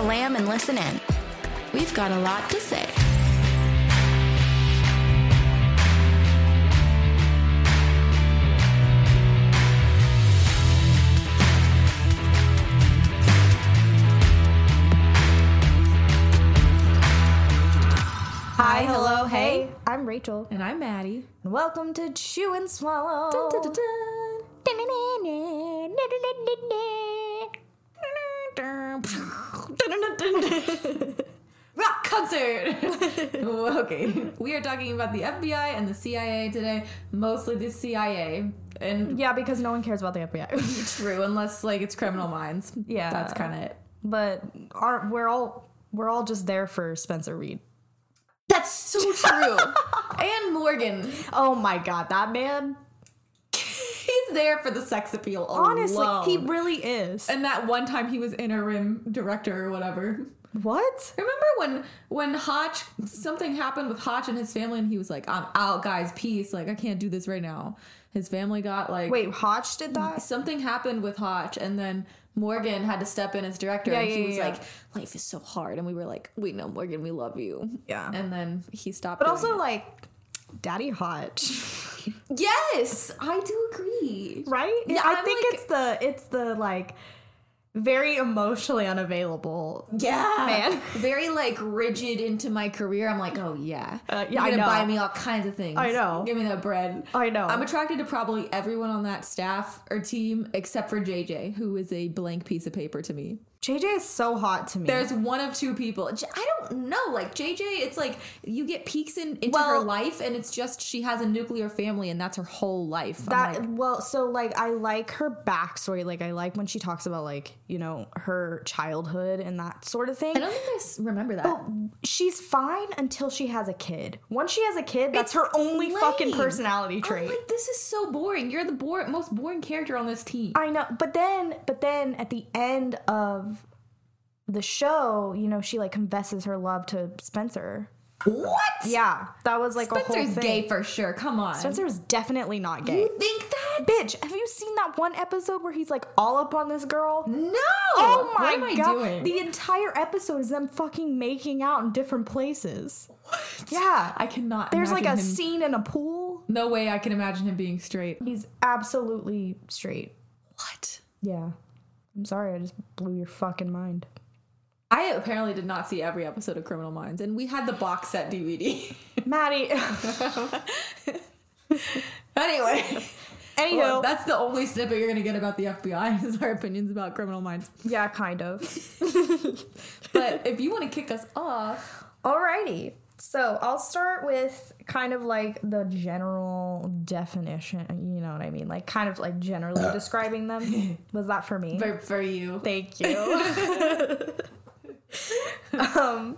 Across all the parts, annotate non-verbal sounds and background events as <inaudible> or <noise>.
a lamb and listen in. We've got a lot to say. Hi, hello, hey. I'm Rachel. And I'm Maddie. And welcome to Chew and Swallow. <laughs> Rock concert! <laughs> okay. We are talking about the FBI and the CIA today. Mostly the CIA. And Yeah, because no one cares about the FBI. <laughs> true, unless like it's criminal minds. Yeah. That's kind of it. but our, we're all we're all just there for Spencer Reid. That's so true. and Morgan. Oh my god, that man. He's there for the sex appeal Honestly, alone. he really is. and that one time he was interim director or whatever. what? Remember when when Hotch something happened with Hotch and his family and he was like, I'm out, guys, peace. Like I can't do this right now. His family got like Wait, Hotch did that? something happened with Hotch and then Morgan had to step in as director Yeah, and he yeah, was yeah. like, Life is so hard and we were like, We know Morgan, we love you. Yeah. And then he stopped. But also it. like Daddy Hotch. Yes, I do agree. right? Yeah, I I'm think like- it's the it's the like very emotionally unavailable. Yeah, Man. <laughs> Very like rigid into my career. I'm like, oh yeah, Uh, yeah, You're gonna buy me all kinds of things. I know. Give me that bread. I know. I'm attracted to probably everyone on that staff or team except for JJ, who is a blank piece of paper to me. JJ is so hot to me. There's one of two people. J- I don't know. Like JJ, it's like you get peeks in, into Well- her life, and it's just she has a nuclear family, and that's her whole life. That like, well so like i like her backstory like i like when she talks about like you know her childhood and that sort of thing I don't think I remember that. she's fine until she has a kid once she has a kid that's It's her only fucking lame. personality I'm trait like, this is so boring. You're the most boring character on this team. i know but then but then at the end of the show you know she like confesses her love to spencer what? yeah that was like a whole Spencer's thing gay for sure. Come on. Spencer's definitely not gay you think that? bitch have you seen that one episode where he's like all up on this girl No. Oh my What am I god! doing? The entire episode is them fucking making out in different places. What? Yeah, I cannot. there's like a him- scene in a pool. No way I can imagine him being straight. He's absolutely straight. What? Yeah, I'm sorry, I just blew your fucking mind. I apparently did not see every episode of Criminal Minds, and we had the box set DVD. <laughs> Maddie. <laughs> anyway, Anywho, well, that's the only snippet you're gonna get about the FBI <laughs> is our opinions about Criminal Minds. yeah, kind of. But if you want to kick us off, Alrighty. So I'll start with kind of like the general definition. You know what I mean? Like kind of like generally uh. describing them. Was that for me? for, for you, Thank you. <laughs> um,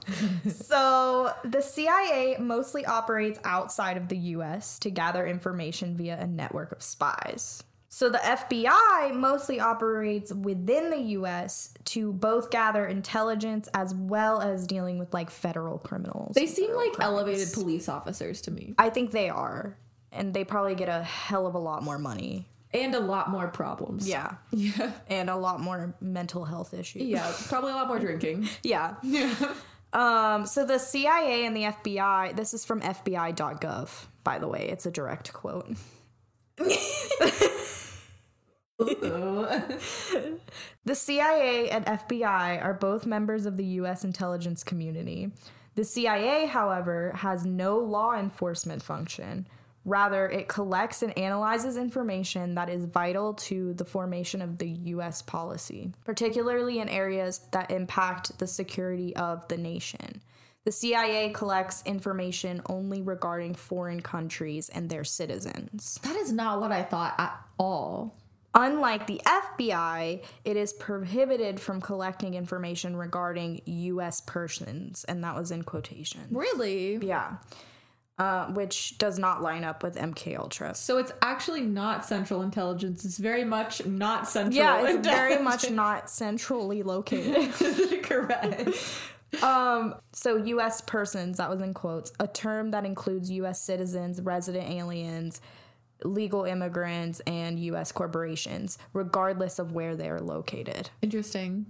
so the CIA mostly operates outside of the US to gather information via a network of spies. So the FBI mostly operates within the US to both gather intelligence as well as dealing with like federal criminals. they seem like elevated police officers to me, I think they are. And they probably get a hell of a lot more money. And a lot more problems. Yeah. yeah, <laughs> And a lot more mental health issues. yeah. Probably a lot more drinking. <laughs> Yeah. Yeah. <laughs> Um, so the CIA and the FBI, this is from FBI.gov, by the way. It's a direct quote. The CIA and FBI are both members of the U.S. intelligence community. The CIA, however, has no law enforcement function. Rather, it collects and analyzes information that is vital to the formation of the U.S. policy, particularly in areas that impact the security of the nation. The CIA collects information only regarding foreign countries and their citizens. That is not what I thought at all. Unlike the FBI, it is prohibited from collecting information regarding U.S. persons, and that was in quotation. Really? Yeah, uh, which does not line up with MK Ultra. So it's actually not central intelligence. It's very much not central. Yeah, it's very much not centrally located. <laughs> correct. um, so U.S. persons, that was in quotes, a term that includes U.S. citizens, resident aliens, legal immigrants, and U.S. corporations, regardless of where they are located. Interesting.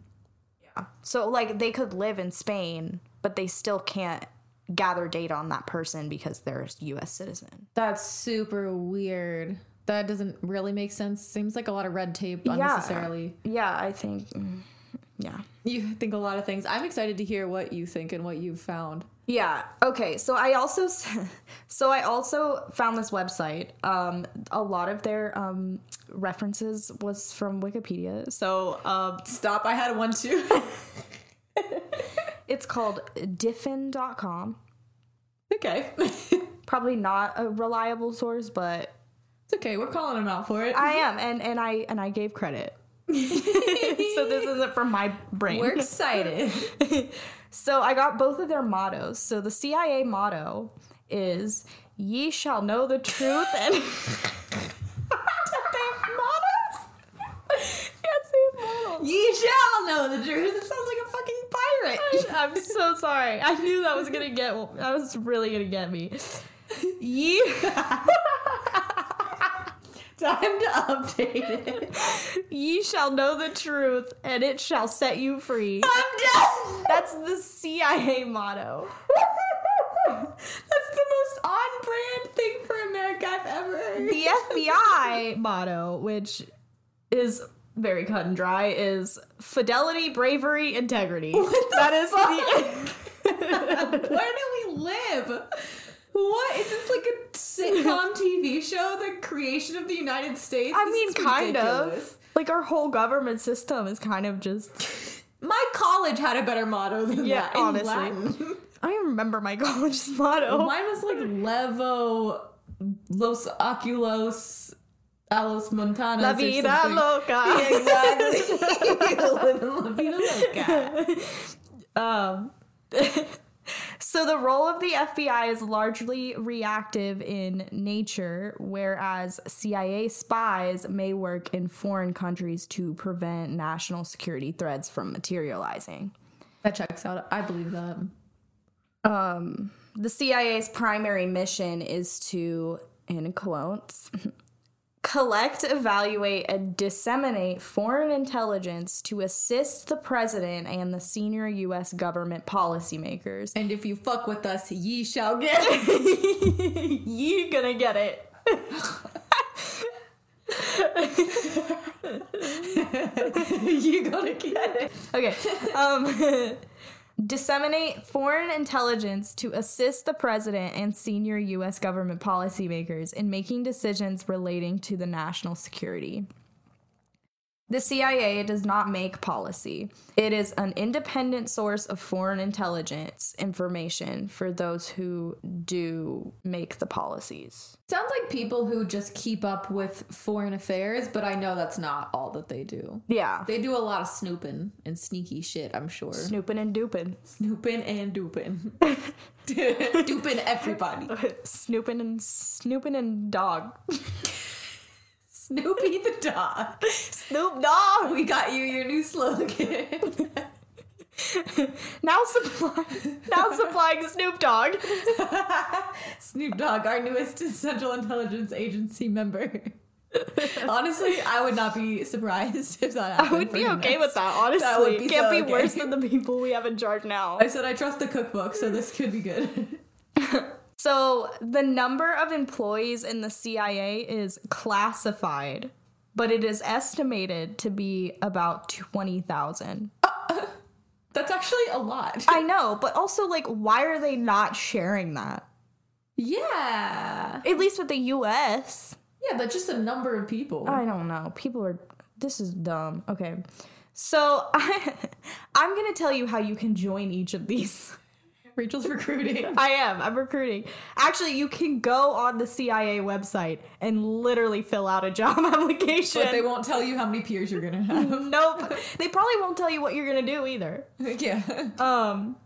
Yeah. So like they could live in Spain, but they still can't gather data on that person because they're a US citizen. That's super weird. That doesn't really make sense. Seems like a lot of red tape unnecessarily. Yeah, I think mm, yeah. You think a lot of things. I'm excited to hear what you think and what you've found. Yeah. Okay. So I also <laughs> so I also found this website. Um, a lot of their um, references was from Wikipedia. So um, Stop. I had one too. <laughs> it's called diffen.com. okay. <laughs> Probably not a reliable source, but It's okay. We're calling him out for it. I <laughs> am, and and I and I gave credit. <laughs> so this isn't from my brain. We're excited. So I got both of their mottos. So the CIA motto is "Ye shall know the truth," and they have mottos. yes, they have mottos. Ye shall know the truth. It sounds like a fucking pirate. I'm so sorry. I knew that was gonna get. That was really gonna get me. Ye. <laughs> Time to update it. Ye shall know the truth, and it shall set you free. I'm done. That's the CIA motto. That's the most on brand thing for America I've ever heard. The FBI motto, which is very cut and dry, is fidelity, bravery, integrity. That is the. <laughs> Where do we live? What is this like a sitcom TV show? The creation of the United States. I This mean, kind of. Like our whole government system is kind of just. <laughs> My college had a better motto than Yeah, that. in honestly. Latin. I remember my <laughs> college's motto. Mine was like Levo Los Oculos Alos Montanas. La vida loca. <laughs> Exactly. Living <laughs> <laughs> La Vida Loca. Um, so the role of the FBI is largely reactive in nature, whereas CIA spies may work in foreign countries to prevent national security threats from materializing. That checks out. I believe that. Um, The CIA's primary mission is to, in quotes, collect, evaluate, and disseminate foreign intelligence to assist the president and the senior U.S. government policymakers. And if you fuck with us, ye shall get. <laughs> <laughs> you gonna get it. <laughs> you gonna get it. Okay. Um, disseminate foreign intelligence to assist the president and senior U.S. government policymakers in making decisions relating to the national security. The CIA does not make policy. It is an independent source of foreign intelligence information for those who do make the policies. Sounds like people who just keep up with foreign affairs, but I know that's not all that they do. Yeah. They do a lot of snooping and sneaky shit, I'm sure. Snooping and duping. Snooping and duping. <laughs> <laughs> duping everybody. Snooping and snooping and dog. <laughs> Snoopy the dog. Snoop Dogg! We got you your new slogan. <laughs> Now supply, now supplying Snoop Dogg. <laughs> Snoop Dogg, our newest Central Intelligence Agency member. Honestly, I would not be surprised if that I would be okay with that, honestly. That would be Can't so be okay. worse than the people we have in charge now. I said I trust the cookbook, so this could be good. So the number of employees in the CIA is classified, but it is estimated to be about 20,000. <laughs> That's actually a lot. I know, but also, like, why are they not sharing that? Yeah. At least with the US. Yeah, that's just a number of people. I don't know. People are. This is dumb. Okay. So I, <laughs> I'm going to tell you how you can join each of these. Rachel's <laughs> recruiting. I am. I'm recruiting. Actually, you can go on the CIA website and literally fill out a job <laughs> application. But they won't tell you how many peers you're gonna have. nope. <laughs> They probably won't tell you what you're going to do either. yeah. Um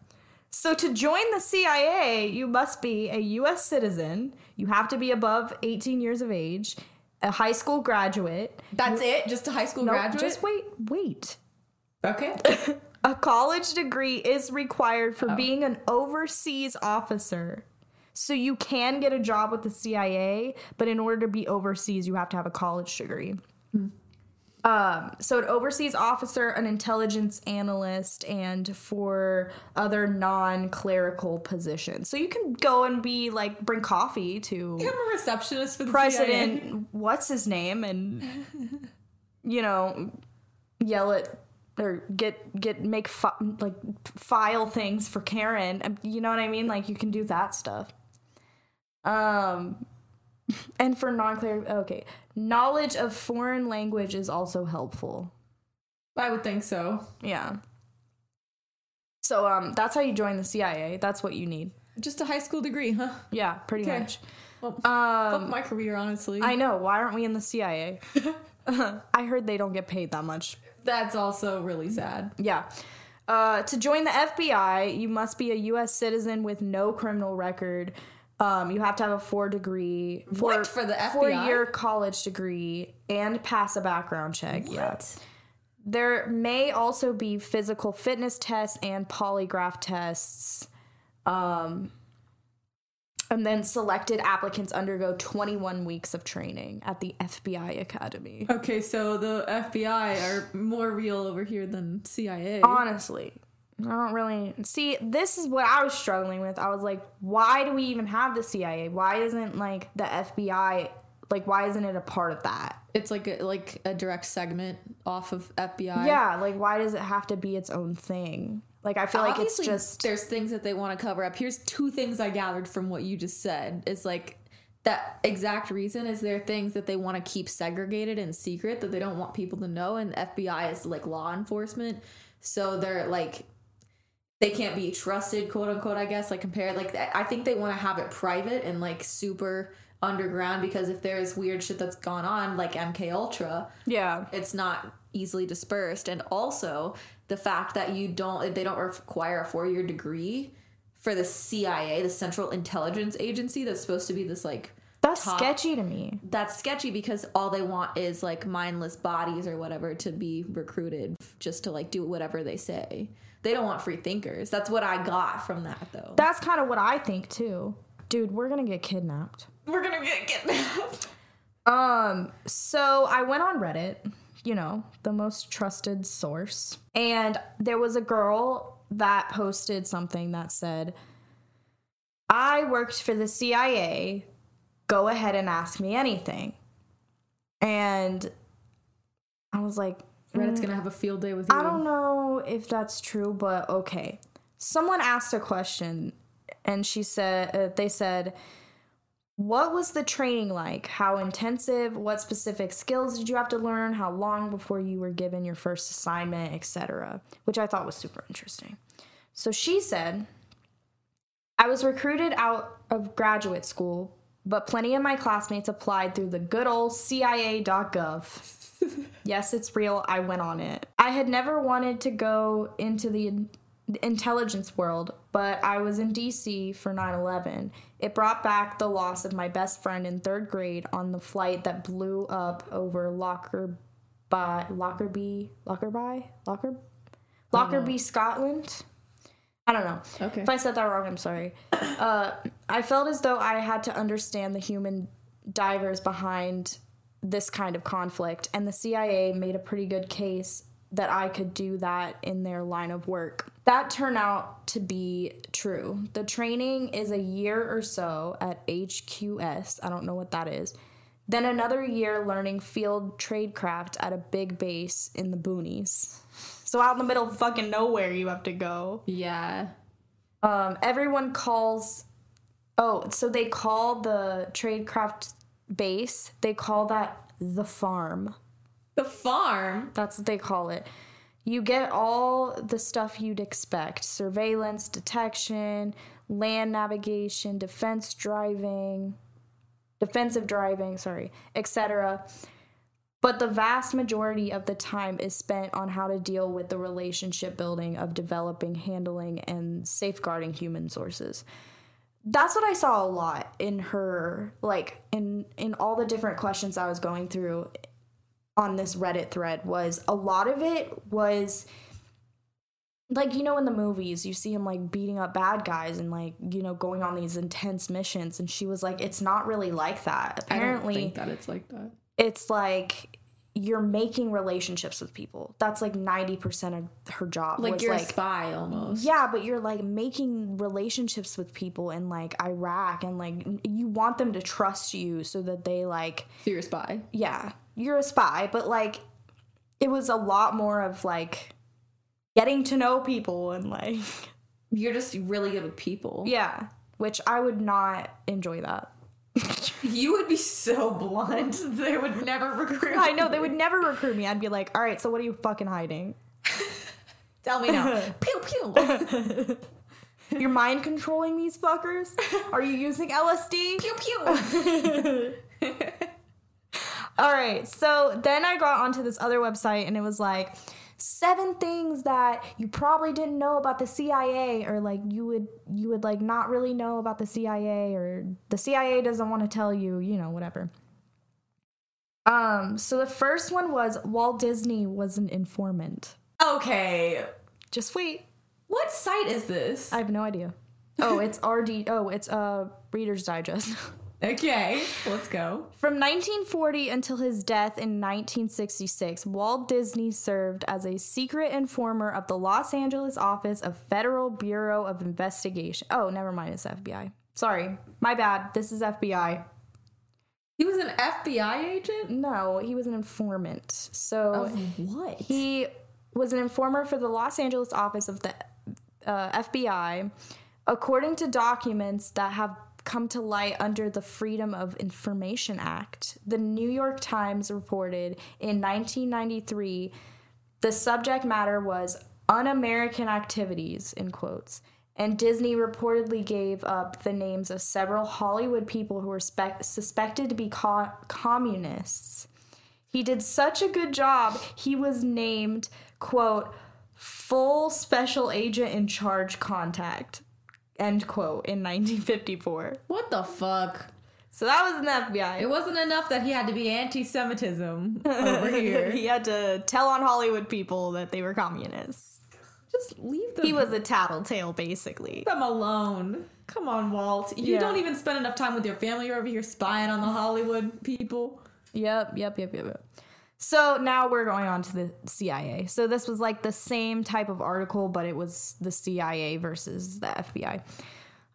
so to join the CIA, you must be a US citizen. You have to be above 18 years of age, a high school graduate. That's it? Just a high school No, graduate? just wait, wait. Okay. A college degree is required Oh. for being an overseas officer. So you can get a job with the CIA, but in order to be overseas, you have to have a college degree. Hmm. Um, so an overseas officer, an intelligence analyst, and for other non-clerical positions. So you can go and be like bring coffee to I'm a receptionist for the President, CIA. what's his name, and you know, yell at or get get make fi- like file things for Karen. Um, You know what I mean? Like you can do that stuff. Um, <laughs> and for non-clerical, okay, knowledge of foreign language is also helpful. I would think so. Yeah. So um, that's how you join the CIA. That's what you need. Just a high school degree, huh? Yeah, pretty Okay. much. Well, Um, fuck my career, honestly. I know. Why aren't we in the CIA? <laughs> I heard they don't get paid that much. That's also really sad. Yeah. Uh, to join the FBI, you must be a U.S. citizen with no criminal record. Um, you have to have a four degree, four, What, for the four year college degree, and pass a background check. Yeah. There may also be physical fitness tests and polygraph tests. Um, and then selected applicants undergo 21 weeks of training at the FBI Academy. Okay, so the FBI are more real over here than CIA. Honestly, I don't really see. This is what I was struggling with. I was like, why do we even have the CIA? Why isn't like the FBI? Like, why isn't it a part of that? It's like a, like a direct segment off of FBI. Yeah, like why does it have to be its own thing? Like, I feel like it's just there's things that they want to cover up. Here's two things I gathered from what you just said. It's like that exact reason is there things that they want to keep segregated and secret that they don't want people to know and the FBI is like law enforcement. So they're like they can't be trusted, quote unquote, I guess, like compared like I think they want to have it private and like super underground because if there's weird shit that's gone on like MK Ultra, yeah, it's not easily dispersed and also the fact that you don't they don't require a four-year degree for the CIA the Central Intelligence Agency that's supposed to be this like that's top- sketchy to me. that's sketchy because all they want is like mindless bodies or whatever to be recruited just to like do whatever they say they don't want free thinkers that's what I got from that though That's kind of what I think too, dude. We're gonna get kidnapped. we're gonna get kidnapped <laughs> Um, so I went on Reddit, you know, the most trusted source, and there was a girl that posted something that said, I worked for the CIA. Go ahead and ask me anything. And I was like, Reddit's gonna have a field day with you I don't know if that's true, but okay. Someone asked a question, and she said, uh, they said, what was the training like? How intensive? What specific skills did you have to learn? How long before you were given your first assignment, etc.? Which I thought was super interesting. So she said, I was recruited out of graduate school, but plenty of my classmates applied through the good old CIA.gov. <laughs> yes, it's real. I went on it. I had never wanted to go into the intelligence world, but I was in DC for 9 11. It brought back the loss of my best friend in third grade on the flight that blew up over Lockerbie, Lockerby, Lockerby, Locker, Lockerbie, Scotland. I don't know. Okay. If I said that wrong, I'm sorry. Uh, I felt as though I had to understand the human divers behind this kind of conflict, and the CIA made a pretty good case that I could do that in their line of work. That turned out to be true. The training is a year or so at HQS. I don't know what that is. Then another year learning field tradecraft at a big base in the boonies. So out in the middle of fucking nowhere you have to go. yeah Um, everyone calls. Oh, so they call the tradecraft base. They call that the farm. The farm That's what they call it. You get all the stuff you'd expect: surveillance, detection, land navigation, defense driving, defensive driving, sorry, etc. But the vast majority of the time is spent on how to deal with the relationship building of developing, handling, and safeguarding human sources. That's what I saw a lot in her, like in in all the different questions I was going through on this Reddit thread was a lot of it was like you know in the movies you see him like beating up bad guys and like you know going on these intense missions. And she was like it's not really like that. I don't apparently think that it's like that. it's like you're making relationships with people. That's like 90% of her job. Like you're a spy almost. yeah, but you're like making relationships with people in like Iraq and like you want them to trust you so that they like So you're a spy. yeah, you're a spy, but like it was a lot more of like getting to know people and like You're just really good with people. yeah, which I would not enjoy that. <laughs> You would be so blunt. They would never recruit. I know they would never recruit me. I'd be like, "All right, so what are you fucking hiding? <laughs> Tell me now. <laughs> pew pew. You're mind controlling these fuckers? Are you using LSD?" pew pew. All right. So then I got onto this other website and it was like seven things that you probably didn't know about the CIA or like you would you would like not really know about the CIA or the CIA doesn't want to tell you, you know, whatever. Um so the first one was Walt Disney was an informant. Okay. Just wait. What site is this? I have no idea. Oh, it's RD oh, it's uh Reader's Digest. <laughs> Okay, let's go. From 1940 until his death in 1966, Walt Disney served as a secret informer of the Los Angeles office of Federal Bureau of Investigation. Oh, never mind, it's FBI. Sorry, my bad. This is FBI. He was an FBI agent? No, he was an informant. So what? he was an informer for the Los Angeles office of the uh, FBI. According to documents that have come to light under the Freedom of Information Act, the New York Times reported in 1993 the subject matter was un American activities, in quotes. And Disney reportedly gave up the names of several Hollywood people who were spec- suspected to be co- communists. He did such a good job, he was named, quote, full special agent in charge contact, end quote, in 1954. what the fuck? So that was the FBI. It wasn't enough that he had to be anti-Semitism over <laughs> here. he had to tell on Hollywood people that they were communists. Just leave them, He was a tattletale, basically. them alone. Come on, Walt. You Yeah. don't even spend enough time with your family. You're over here spying on the Hollywood people. Yep, yep, yep, yep, yep. So now we're going on to the CIA. So this was like the same type of article, but it was the CIA versus the FBI.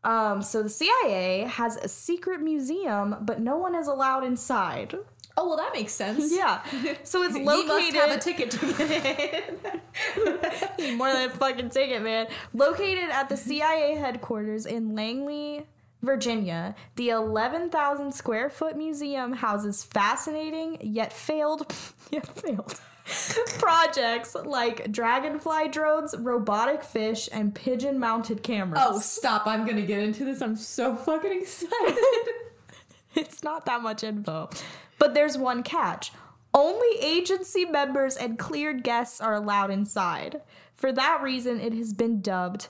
Um, so the CIA has a secret museum, but no one is allowed inside. Oh well, that makes sense. Yeah. So it's <laughs> You must have a located ticket to get in. <laughs> more than a fucking ticket, man. Located at the CIA headquarters in Langley, Virginia, the 11,000 square foot museum houses fascinating yet failed, <laughs> yet failed <laughs> projects like dragonfly drones, robotic fish, and pigeon mounted cameras. Oh, stop! I'm gonna get into this. I'm so fucking excited. <laughs> it's not that much info. But there's one catch. Only agency members and cleared guests are allowed inside. For that reason, it has been dubbed,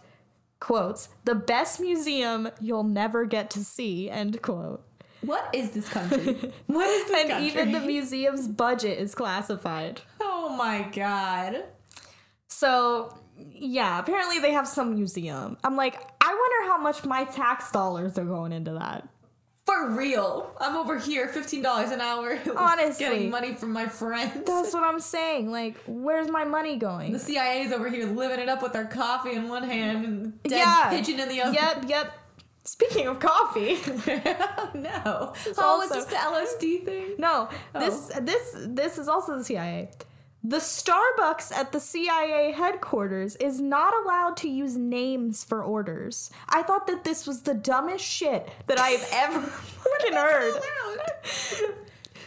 quotes, the best museum you'll never get to see, end quote. what is this country? <laughs> What is this And country? even the <laughs> museum's budget is classified. oh my god. So, yeah, apparently they have some museum. I'm like, I wonder how much my tax dollars are going into that. For real. I'm over here, fifteen dollars an hour. <laughs> Honestly. getting money from my friends. That's <laughs> what I'm saying. Like, where's my money going? the CIA's over here living it up with their coffee in one hand and dead Yeah. pigeon in the other. Yep, yep. Speaking of coffee, <laughs> no. is Oh, it's just the LSD thing. no, oh. this this this is also the CIA. The Starbucks at the CIA headquarters is not allowed to use names for orders. I thought that this was the dumbest shit that I've ever <laughs> fucking heard.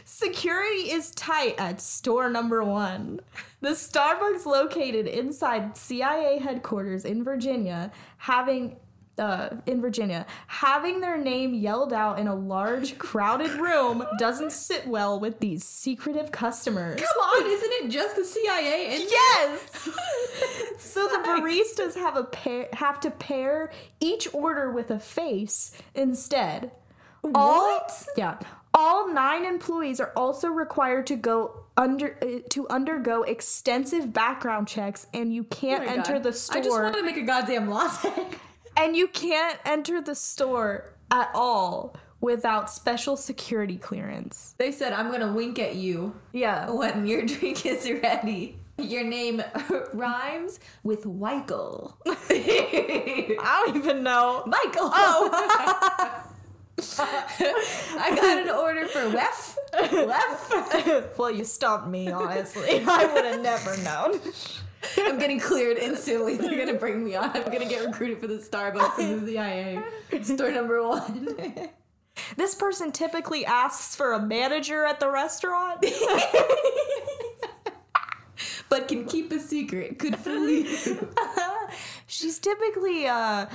Security is tight at store number one. The Starbucks located inside CIA headquarters in Virginia, having uh, in Virginia, having their name yelled out in a large, <laughs> crowded room doesn't sit well with these secretive customers. Come on, isn't it just the CIA? And Yes. <laughs> so the baristas have a pair, have to pair each order with a face instead. All, What? Yeah. All nine employees are also required to go under uh, to undergo extensive background checks, and you can't Oh enter God. the store. I just wanted to make a goddamn latte. And you can't enter the store at all without special security clearance. They said, I'm gonna wink at you Yeah. when your <laughs> drink is ready. Your name <laughs> rhymes with Weichel. <laughs> I don't even know. Michael. Oh. I got an order for Wef. Wef. well, you stumped me, honestly. I would have never known. <laughs> I'm getting cleared instantly. <laughs> They're gonna bring me on. I'm gonna get recruited for the Starbucks and the <laughs> CIA. Store number one. This person typically asks for a manager at the restaurant. but can keep a secret. Good for you. She's typically uh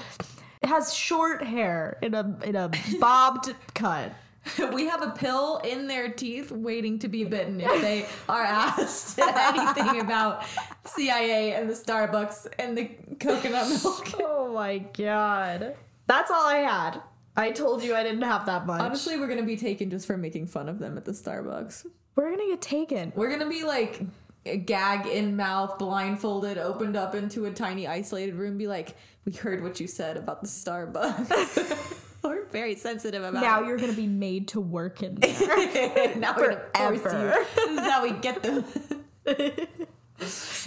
has short hair in a in a bobbed cut. <laughs> we have a pill in their teeth waiting to be bitten if they are <laughs> asked <laughs> anything about CIA and the Starbucks and the coconut milk. Oh my god. That's all I had. I told you I didn't have that much. Honestly, we're gonna be taken just for making fun of them at the Starbucks. We're gonna get taken. We're gonna be like a gag in mouth, blindfolded, opened up into a tiny isolated room, be like, "We heard what you said about the Starbucks." Very sensitive about Now you're gonna be made to work in <laughs> there. now we're gonna force Forever. you. <laughs> This is how we get them.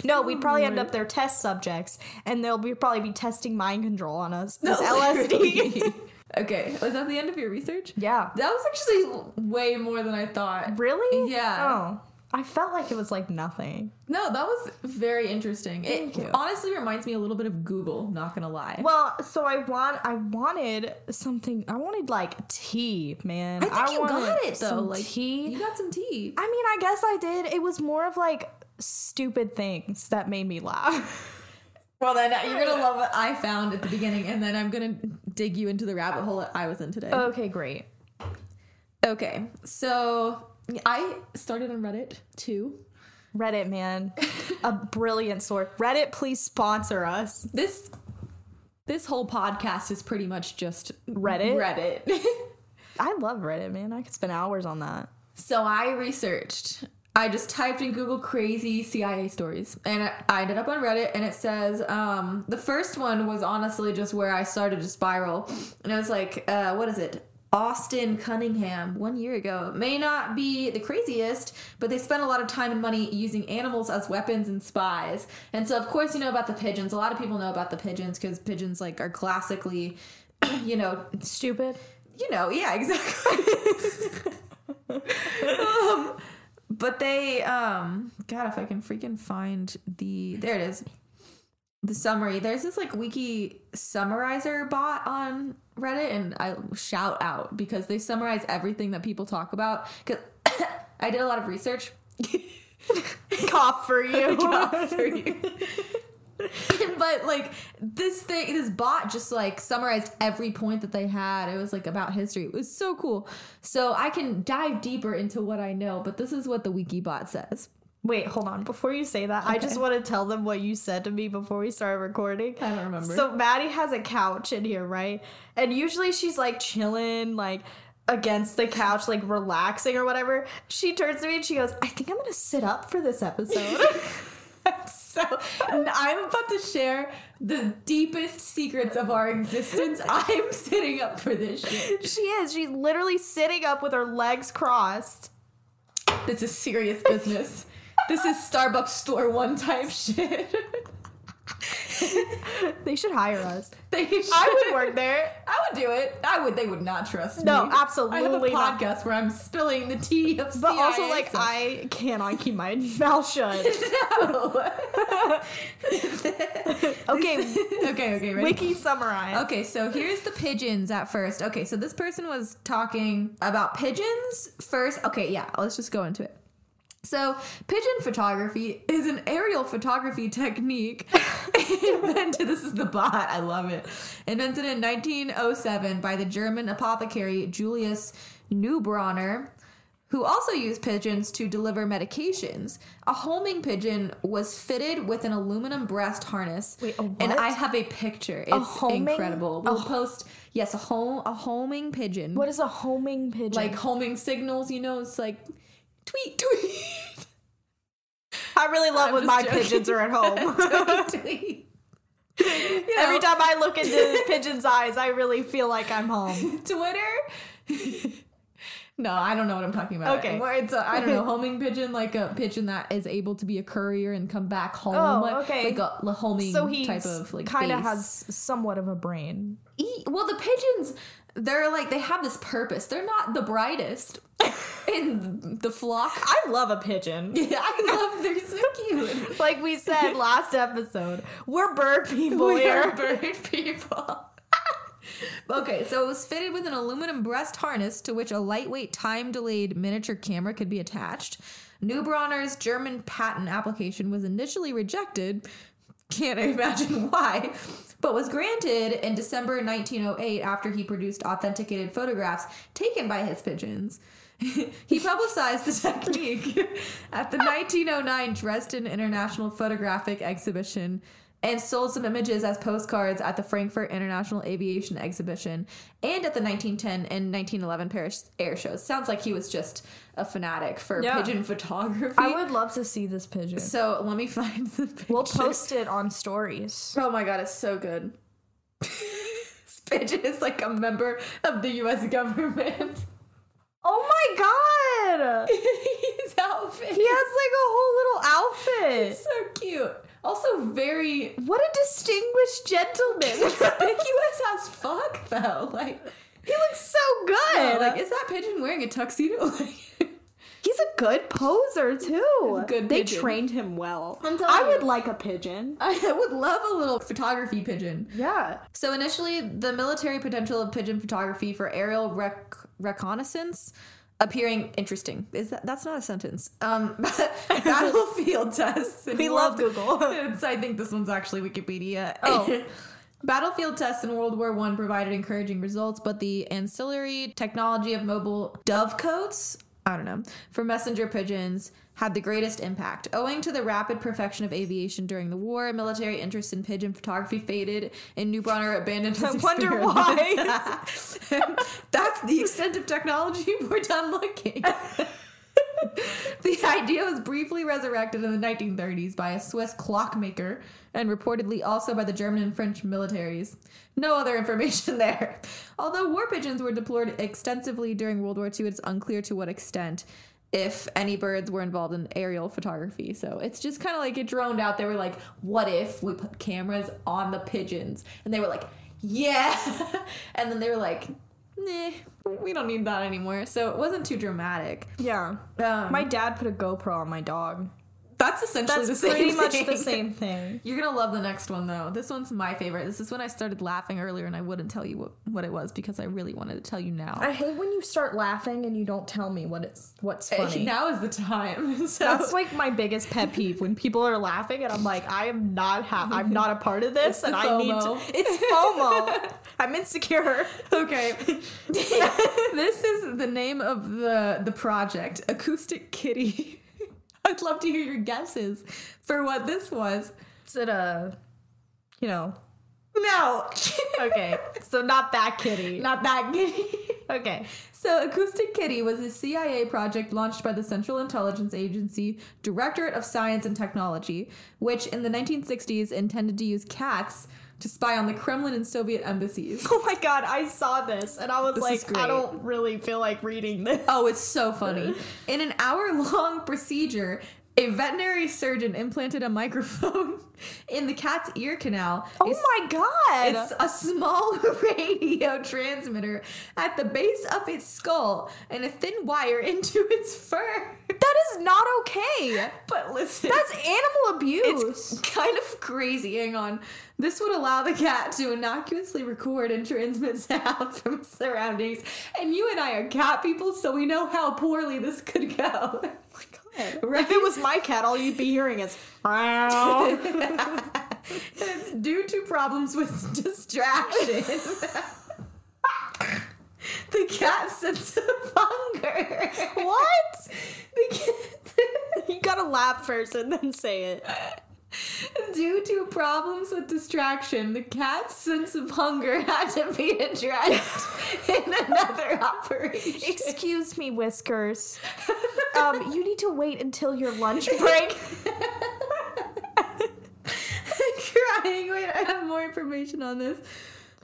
no, we'd probably oh end up their test subjects, and they'll be probably be testing mind control on us. This <laughs> LSD. okay, was that the end of your research? yeah. That was actually way more than I thought. Really? Yeah. Oh. I felt like it was like nothing. No, that was very interesting. Thank it you. honestly reminds me a little bit of Google, not gonna lie. Well, so I want I wanted something I wanted like tea, man. I think you got it though. Like tea. you got some tea. I mean, I guess I did. It was more of like stupid things that made me laugh. <laughs> Well, then uh, you're gonna <laughs> love what I found at the beginning, and then I'm gonna dig you into the rabbit hole that I was in today. okay, great. Okay, so I started on Reddit too. Reddit, man. a brilliant source. Reddit, please sponsor us. This this whole podcast is pretty much just Reddit? Reddit. I love Reddit, man. I could spend hours on that. so I researched. I just typed in Google crazy CIA stories, and I- I ended up on Reddit. And it says um, the first one was honestly just where I started to spiral, and it was like, uh, what is it? Austin Cunningham one year ago may not be the craziest, but they spent a lot of time and money using animals as weapons and spies. And so, of course, you know about the pigeons. A lot of people know about the pigeons because pigeons like are classically, <clears throat> you know, Stupid. you know, yeah, exactly. um, but they, um, God, if I can freaking find the, there it is, the summary. There's this like wiki summarizer bot on Reddit, and I shout out because they summarize everything that people talk about. Cause <coughs> I did a lot of research. <laughs> Cough for <laughs> you. Cough for you. <laughs> but like this thing this bot just like summarized every point that they had it was like about history it was so cool so i can dive deeper into what i know but this is what the wiki bot says Wait, hold on. Before you say that, I just want to tell them what you said to me before we started recording. I don't remember. So Maddie has a couch in here, right? And usually she's like chilling, like against the couch, like relaxing or whatever. She turns to me and she goes, I think I'm gonna sit up for this episode. <laughs> <laughs> so and i'm about to share the deepest secrets of our existence <laughs> i'm sitting up for this shit she is. She's literally sitting up with her legs crossed. this is serious business this is starbucks store one type shit <laughs> They should hire us. they should. I would work there. I would do it. I would. They would not trust No, me. absolutely I have a not. podcast where I'm spilling the tea of But also, like, stuff. I cannot keep my mouth shut. <laughs> No. <laughs> Okay, okay. Okay. Ready? wiki summarize. Okay, so here's the pigeons at first. Okay, so this person was talking about pigeons first. Okay, yeah, let's just go into it. So, pigeon photography is an aerial photography technique <laughs> invented. This is the bot. I love it. Invented in 1907 by the German apothecary Julius Neubronner, who also used pigeons to deliver medications. A homing pigeon was fitted with an aluminum breast harness. Wait, a And? I have a picture. It's homing- incredible. We'll post yes, a home a homing pigeon. What is a homing pigeon? like homing signals, you know, it's like tweet tweet. I really love I'm when my joking. pigeons are at <laughs> home. tweet tweet. You Every time I look into the <laughs> pigeon's eyes, I really feel like I'm home. Twitter <laughs> No, I don't know what I'm talking about. Okay. Where it's a, I don't know, homing pigeon, like a pigeon that is able to be a courier and come back home. Oh, like, okay. Like a, a homing So he type of like kind of has somewhat of a brain. E- well, the pigeons, they're like they have this purpose. They're not the brightest in the flock. I love a pigeon. <laughs> Yeah, I love. They're so cute. <laughs> Like we said last episode, we're bird people We here. are <laughs> bird people. okay, so it was fitted with an aluminum breast harness to which a lightweight time delayed miniature camera could be attached. Neubronner's German patent application was initially rejected. Can't imagine why, but was granted in December 1908 after he produced authenticated photographs taken by his pigeons. <laughs> he publicized the <laughs> technique at the 1909 Dresden International Photographic Exhibition and sold some images as postcards at the Frankfurt International Aviation Exhibition and at the 1910 and 1911 Paris air shows. Sounds like he was just a fanatic for Yeah. pigeon photography. I would love to see this pigeon. so let me <laughs> find the picture. We'll post it on stories. Oh my god, it's so good. <laughs> this pigeon is like a member of the U.S. government. Oh my god! <laughs> His outfit. He has like a whole little outfit. so cute. Also very What a distinguished gentleman. <laughs> conspicuous as fuck though. Like, he looks so good. like is that pigeon wearing a tuxedo? <laughs> Like, He's a good poser too. good they pigeon. trained him well. I would you. like a pigeon. <laughs> I would love a little photography pigeon. Yeah. So initially, the military potential of pigeon photography for aerial rec- reconnaissance appearing interesting. Is that that's not a sentence? Um, <laughs> battlefield tests. in <laughs> We World- love Google. <laughs> It's- I think this one's actually Wikipedia. Oh. Battlefield tests in World War One provided encouraging results, but the ancillary technology of mobile dovecotes, I don't know, for messenger pigeons had the greatest impact. Owing to the rapid perfection of aviation during the war, military interest in pigeon photography faded, and Neubronner abandoned his I wonder why. <laughs> That's the extent of technology. <laughs> We're done looking. The idea was briefly resurrected in the 1930s by a Swiss clockmaker and reportedly also by the German and French militaries. No other information <laughs> there. Although war pigeons were deployed extensively during World War II, it's unclear to what extent, if any birds were involved in aerial photography. So it's just kind of like it droned out. They were like, what if we put cameras on the pigeons? And they were like, yeah. <laughs> and then they were like, nah, we don't need that anymore. So it wasn't too dramatic. Yeah. Um, My dad put a GoPro on my dog. That's essentially That's the same pretty much thing. the same thing. You're gonna love the next one though. This one's my favorite. This is when I started laughing earlier, and I wouldn't tell you what, what it was because I really wanted to tell you now. I hate when you start laughing and you don't tell me what it's what's funny. Now is the time. <laughs> So That's like my biggest pet peeve when people are laughing and I'm like, I am not ha- I'm not a part of <laughs> this and I need to. It's FOMO. <laughs> I'm insecure. okay. this is the name of the the project, Acoustic Kitty. <laughs> I'd love to hear your guesses for what this was. Is it a, you know? No, <laughs> Okay, so not that kitty. <laughs> not that kitty. Okay. So, Acoustic Kitty was a CIA project launched by the Central Intelligence Agency Directorate of Science and Technology, which in the 1960s intended to use cats to spy on the Kremlin and Soviet embassies. <laughs> Oh my god, I saw this and I was This is like, great. I don't really feel like reading this. Oh, it's so funny. <laughs> In an hour long <laughs> procedure, a veterinary surgeon implanted a microphone <laughs> in the cat's ear canal. Oh It's- my god. It's a small <laughs> radio transmitter at the base of its skull and a thin wire <laughs> into its fur. that is not okay. But listen, That's animal abuse. it's kind of crazy. Hang on. This would allow the cat to innocuously record and transmit sound from its surroundings. And you and I are cat people, so we know how poorly this could go. Oh If it was my cat, all you'd be hearing is meow. <laughs> it's due to problems with <laughs> distraction. the cat's sense <laughs> of hunger. what? The cat- You gotta laugh first and then say it. Due to problems with distraction, the cat's sense of hunger had to be addressed <laughs> in another operation. Excuse me, Whiskers. Um, you need to wait until your lunch break. <laughs> crying. Wait, I have more information on this.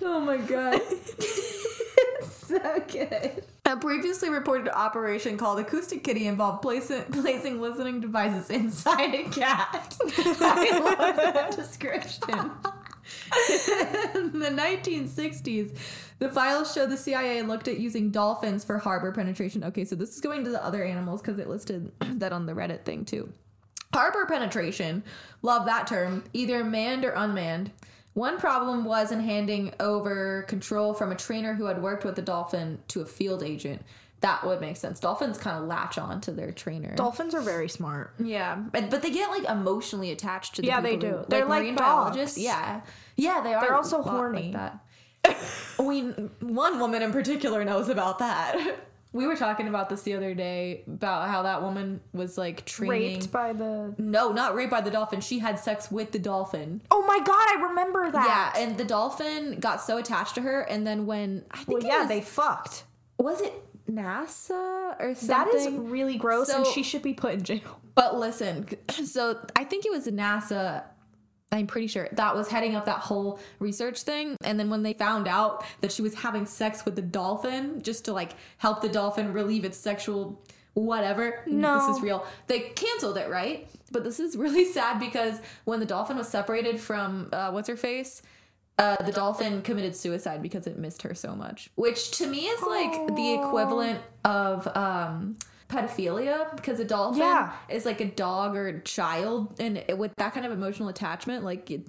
Oh my god. <laughs> so good. A previously reported operation called Acoustic Kitty involved placing, placing listening devices inside a cat. I love that description. In the 1960s, the files show the CIA looked at using dolphins for harbor penetration. Okay, so this is going to the other animals because it listed <clears throat> that on the Reddit thing too. Harbor penetration, love that term, either manned or unmanned. One problem was in handing over control from a trainer who had worked with the dolphin to a field agent. That would make sense. Dolphins kind of latch on to their trainer. Dolphins are very smart. Yeah, but, but they get like emotionally attached to the Yeah, they do. Who, They're like marine dogs. biologists. Yeah, yeah, they are. They're also horny. Like that. <laughs> we one woman in particular knows about that. <laughs> We were talking about this the other day about how that woman was like training. Raped by the. no, not raped by the dolphin. She had sex with the dolphin. Oh my god, I remember that. Yeah, and the dolphin got so attached to her, and then when I think well, yeah, was, they fucked. was it NASA or something. That is really gross, and she should be put in jail. But listen, <clears throat> so I think it was NASA. I'm pretty sure that was heading up that whole research thing. And then when they found out that she was having sex with the dolphin just to like help the dolphin relieve its sexual whatever, No. this is real, they canceled it, right? But this is <laughs> really sad because when the dolphin was separated from uh, what's her face, uh, the dolphin committed suicide because it missed her so much, which to me is like the equivalent of um, pedophilia because a dolphin Yeah. is like a dog or a child, and it, with that kind of emotional attachment, like it,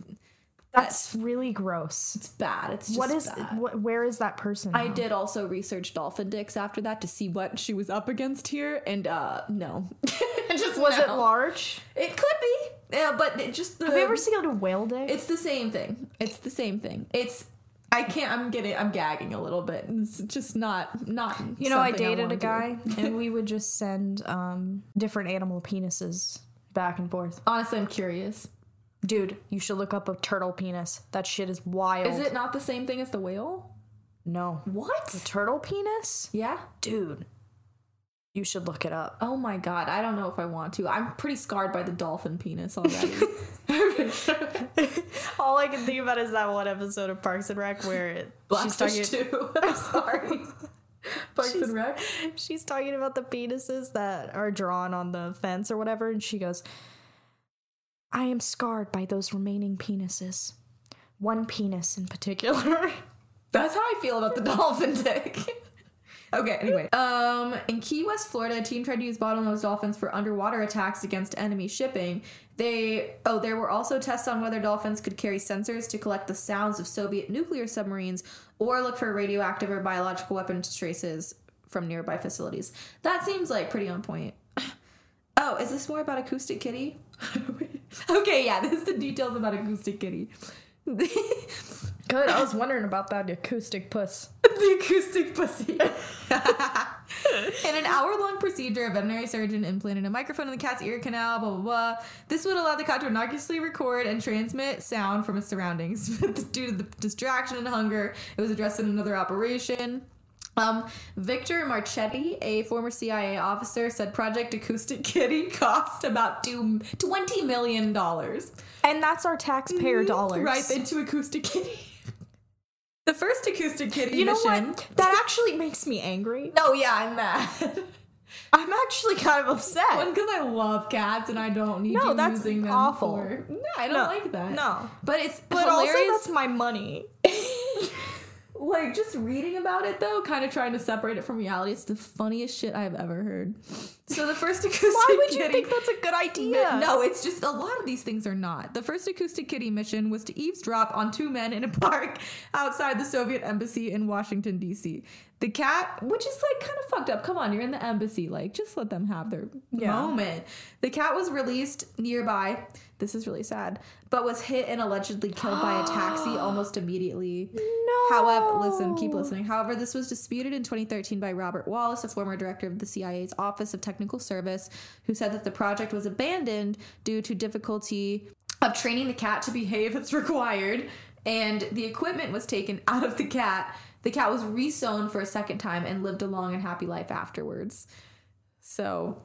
That's really gross. it's bad. It's just What is? bad. What, where is that person? I now? did also research dolphin dicks after that to see what she was up against here, and uh no, <laughs> just Was it large? It could be, yeah, but it just the, Have you ever seen a whale dick? It's the same thing. It's the same thing. It's I can't. I'm getting. I'm gagging a little bit. It's just not. Not. You know, I dated wanna a guy, <laughs> and we would just send um, different animal penises back and forth. Honestly, I'm curious. Dude, you should look up a turtle penis. That shit is wild. Is it not the same thing as the whale? No. What? Turtle penis? Yeah. Dude, you should look it up. Oh my god. I don't know if I want to. I'm pretty scarred by the dolphin penis already. <laughs> All I can think about is that one episode of Parks and Rec where it, she's talking. <laughs> too. <laughs> I'm sorry. Parks She's- and Rec. She's talking about the penises that are drawn on the fence or whatever, and she goes, I am scarred by those remaining penises. One penis in particular. That's how I feel about the dolphin dick. Okay, anyway. Um, in Key West, Florida, a team tried to use bottlenose dolphins for underwater attacks against enemy shipping. They oh, there were also tests on whether dolphins could carry sensors to collect the sounds of Soviet nuclear submarines or look for radioactive or biological weapons traces from nearby facilities. That seems like pretty on point. <sighs> Oh, is this more about Acoustic Kitty? <laughs> okay, yeah, this is the details about Acoustic Kitty. Good, I was wondering about that acoustic puss. <laughs> the acoustic pussy. in an hour long procedure, a veterinary surgeon implanted a microphone in the cat's ear canal, blah, blah, blah. This would allow the cat to innocuously record and transmit sound from its surroundings. <laughs> Due to the distraction and hunger, it was addressed in another operation. Um, Victor Marchetti, a former CIA officer, said Project Acoustic Kitty <laughs> cost about two, $20 million. And that's our taxpayer dollars. Right into Acoustic Kitty. <laughs> the first Acoustic Kitty You know what? That actually makes me angry. No, <laughs> yeah, I'm mad. I'm actually kind of upset. One, because I love cats and I don't need No, you that's using them awful. for. No, I don't No, like that. no. but it's But also, hilarious. that's my money. Like just reading about it though, kind of trying to separate it from reality. It's the funniest shit I've ever heard. So the first <laughs> acoustic Why would you kitty. think that's a good idea? No, it's just a lot of these things are not. The first acoustic kitty mission was to eavesdrop on two men in a <laughs> park outside the Soviet embassy in Washington D.C. The cat, which is like kind of fucked up. Come on, you're in the embassy. Like, just let them have their Yeah. moment. The cat was released nearby. This is really sad, but was hit and allegedly killed by a taxi <gasps> almost immediately. No. However, listen, keep listening. However, this was disputed in 2013 by Robert Wallace, a former director of the CIA's Office of Technical Service, who said that the project was abandoned due to difficulty of training the cat to behave as required, and the equipment was taken out of the cat. The cat was resewn for a second time and lived a long and happy life afterwards. So,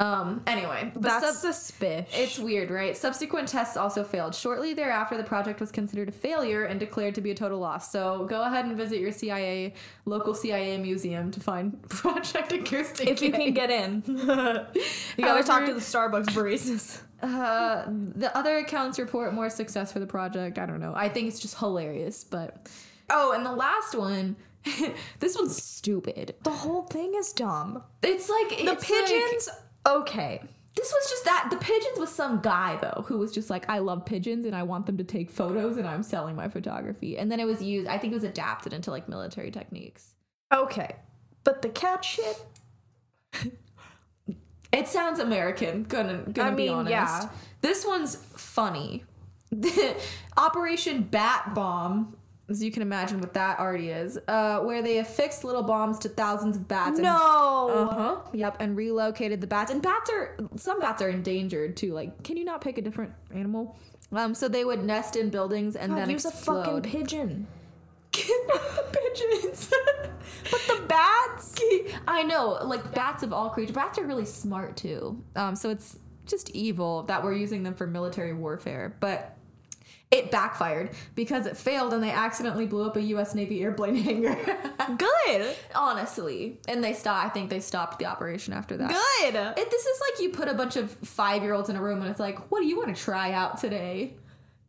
Um. Anyway, That's sub- suspicious. It's weird, right? Subsequent tests also failed. Shortly thereafter, the project was considered a failure and declared to be a total loss. So go ahead and visit your CIA local CIA museum to find <laughs> Project Acoustic. if you can get in. <laughs> you gotta talk to the Starbucks baristas. Uh, the other accounts report more success for the project. I don't know. I think it's just hilarious, but oh, and the last one, <laughs> this one's stupid. The whole thing is dumb. It's like The it's pigeons, like- okay. this was just that. The pigeons was some guy though who was just like, I love pigeons and I want them to take photos and I'm selling my photography. And then it was used. I think it was adapted into like military techniques. Okay. But the cat shit? <laughs> It sounds American. Gonna gonna I be mean, honest. yeah. This one's funny. <laughs> Operation Bat Bomb, as you can imagine what that already is, uh, where they affixed little bombs to thousands of bats. And, No. uh-huh. Yep, and relocated the bats. And bats are some bats are endangered too. Like, can you not pick a different animal? Um, so they would nest in buildings and God, then use explode. a fucking pigeon. <laughs> pigeons. <laughs> But the bats? <laughs> I know, like bats of all creatures. Bats are really smart too. Um, so it's just evil that we're using them for military warfare. But it backfired because it failed and they accidentally blew up a U.S. Navy airplane <laughs> hangar. Good. Honestly, and they stopped. I think they stopped the operation after that. Good. It, this is like you put a bunch of five year olds in a room and it's like, what do you want to try out today?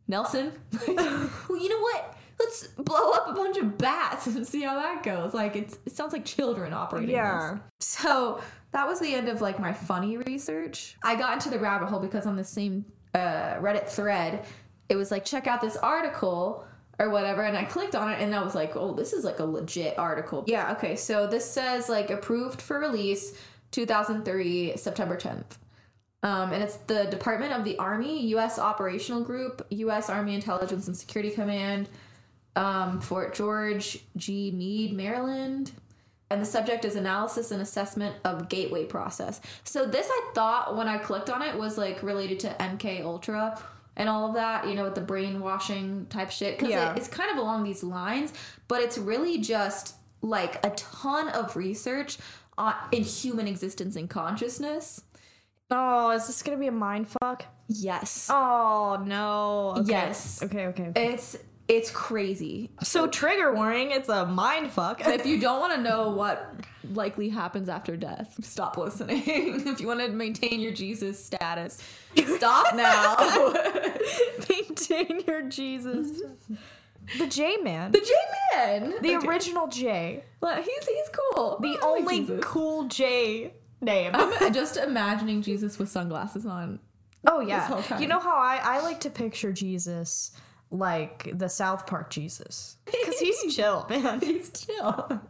Nelson? <laughs> well, you know what? Let's blow up a bunch of bats and see how that goes. Like it's it sounds like children operating. Yeah. This. So that was the end of like my funny research. I got into the rabbit hole because on the same uh, Reddit thread, it was like check out this article or whatever and I clicked on it and I was like, "Oh, this is like a legit article." Yeah, okay. So this says like approved for release 2003 September 10th. Um, and it's the Department of the Army, U.S. Operational Group, U.S. Army Intelligence and Security Command, um, Fort George G. Meade, Maryland. And the subject is analysis and assessment of gateway process. So this I thought when I clicked on it was like related to MK Ultra and all of that, you know, with the brainwashing type shit. Because Yeah. it's kind of along these lines, but it's really just like a ton of research on, in human existence and consciousness. Oh, is this gonna be a mind fuck? Yes. Oh no. Okay. Yes. Okay, okay. It's it's crazy. So trigger warning, it's a mind fuck. if you don't want to know what likely happens after death, stop listening. <laughs> if you want to maintain your Jesus status, stop now. <laughs> <laughs> Maintain your Jesus. The J Man. the J Man. The original J. Well, he's he's cool. The like only Jesus. cool J name. I'm just imagining Jesus with sunglasses on. oh yeah. You know how I, I like to picture Jesus like the South Park Jesus. Because he's <laughs> chill, man. He's chill. And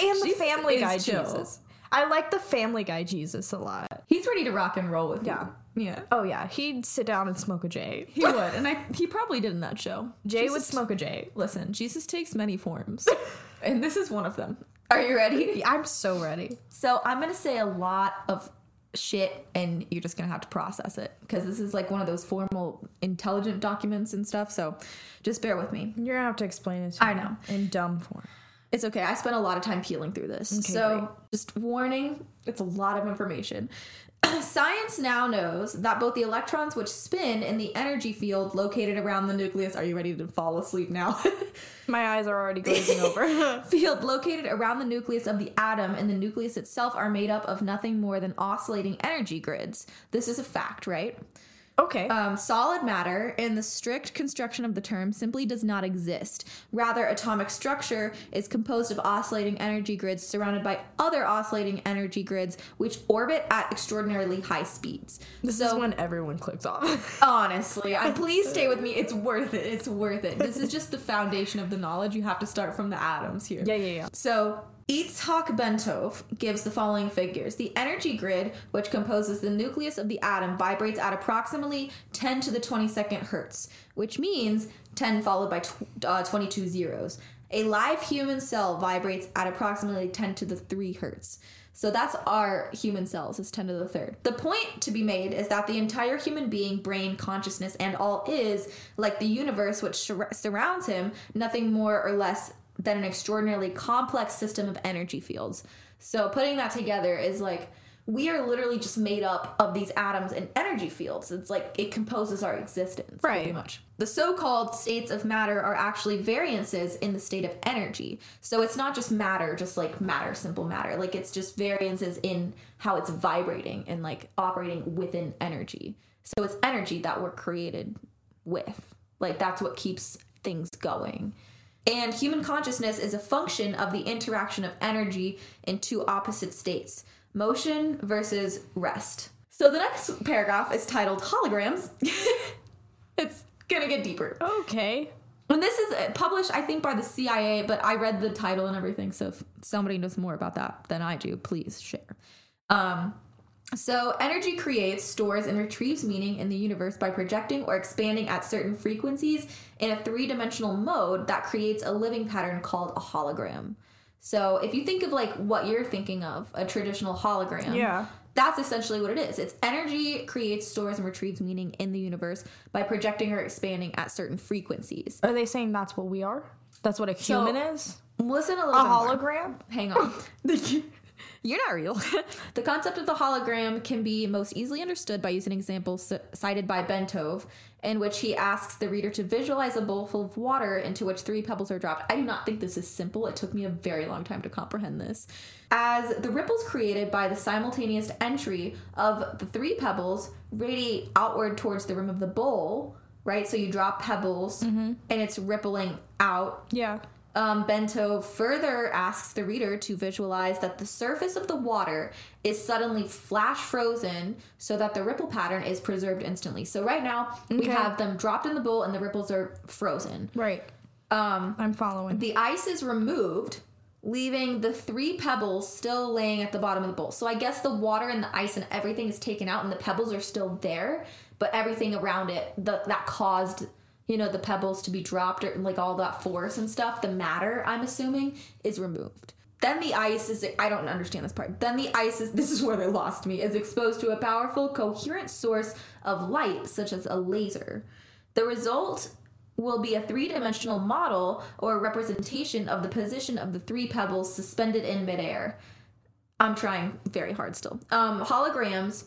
the Jesus Family Guy chill. Jesus. I like the Family Guy Jesus a lot. He's ready to rock and roll with Yeah. you. Yeah. Oh yeah, he'd sit down and smoke a J. He would, and I he probably did in that show. Jay would smoke a J. Listen, Jesus takes many forms, <laughs> and this is one of them. Are you ready? I'm so ready. So I'm gonna say a lot of shit, and you're just gonna have to process it because this is like one of those formal, intelligent documents and stuff. So just bear with me. You're gonna have to explain it to I know. in dumb form. It's okay. I spent a lot of time peeling through this. Okay, so, great. just warning, it's a lot of information. <clears throat> Science now knows that both the electrons which spin in the energy field located around the nucleus, are you ready to fall asleep now? <laughs> My eyes are already glazing over. <laughs> field located around the nucleus of the atom and the nucleus itself are made up of nothing more than oscillating energy grids. This is a fact, right? Okay. Um, solid matter, in the strict construction of the term, simply does not exist. Rather, atomic structure is composed of oscillating energy grids surrounded by other oscillating energy grids which orbit at extraordinarily high speeds. this is when everyone clicks off. <laughs> Honestly, I, please stay with me. It's worth it. It's worth it. This is just the foundation of the knowledge. You have to start from the atoms here. yeah, yeah, yeah. So, Itzhak Bentov gives the following figures. The energy grid, which composes the nucleus of the atom, vibrates at approximately 10 to the 22nd hertz, which means 10 followed by tw- uh, 22 zeros. A live human cell vibrates at approximately 10 to the 3 hertz. So that's our human cells, is 10 to the third. The point to be made is that the entire human being, brain, consciousness, and all is, like the universe which sur- surrounds him, nothing more or less than an extraordinarily complex system of energy fields. So putting that together is like we are literally just made up of these atoms and energy fields. It's like it composes our existence, pretty Right. much. The so-called states of matter are actually variances in the state of energy. So it's not just matter, just like matter, simple matter. Like it's just variances in how it's vibrating and like operating within energy. So it's energy that we're created with. Like that's what keeps things going. And human consciousness is a function of the interaction of energy in two opposite states motion versus rest. So the next paragraph is titled Holograms. <laughs> it's gonna get deeper. Okay. And this is uh, published, I think, by the CIA, but I read the title and everything. So if somebody knows more about that than I do, please share. Um, so, energy creates, stores, and retrieves meaning in the universe by projecting or expanding at certain frequencies in a three dimensional mode that creates a living pattern called a hologram. So, if you think of like what you're thinking of, a traditional hologram, Yeah. that's essentially what it is. It's energy creates, stores, and retrieves meaning in the universe by projecting or expanding at certain frequencies. Are they saying that's what we are? That's what a So- human is? Listen a A little bit more. hologram? Hang on. <laughs> <laughs> You're not real. <laughs> the concept of the hologram can be most easily understood by using an example cited by Bentov, in which he asks the reader to visualize a bowl full of water into which three pebbles are dropped. I do not think this is simple. It took me a very long time to comprehend this. As the ripples created by the simultaneous entry of the three pebbles radiate outward towards the rim of the bowl, right? So you drop pebbles mm-hmm. and it's rippling out Yeah. Um, Bentov further asks the reader to visualize that the surface of the water is suddenly flash frozen so that the ripple pattern is preserved instantly. So right now we have them dropped in the bowl and the ripples are frozen. Right. Um, I'm following. the ice is removed, leaving the three pebbles still laying at the bottom of the bowl. So I guess the water and the ice and everything is taken out and the pebbles are still there, but everything around it the, that caused you know the pebbles to be dropped or like all that force and stuff, the matter I'm assuming is removed. Then the ice is I don't understand this part. Then the ice is <laughs> this is where they lost me is exposed to a powerful coherent source of light such as a laser. The result will be a three dimensional model or representation of the position of the three pebbles suspended in midair. I'm trying very hard still. Um, holograms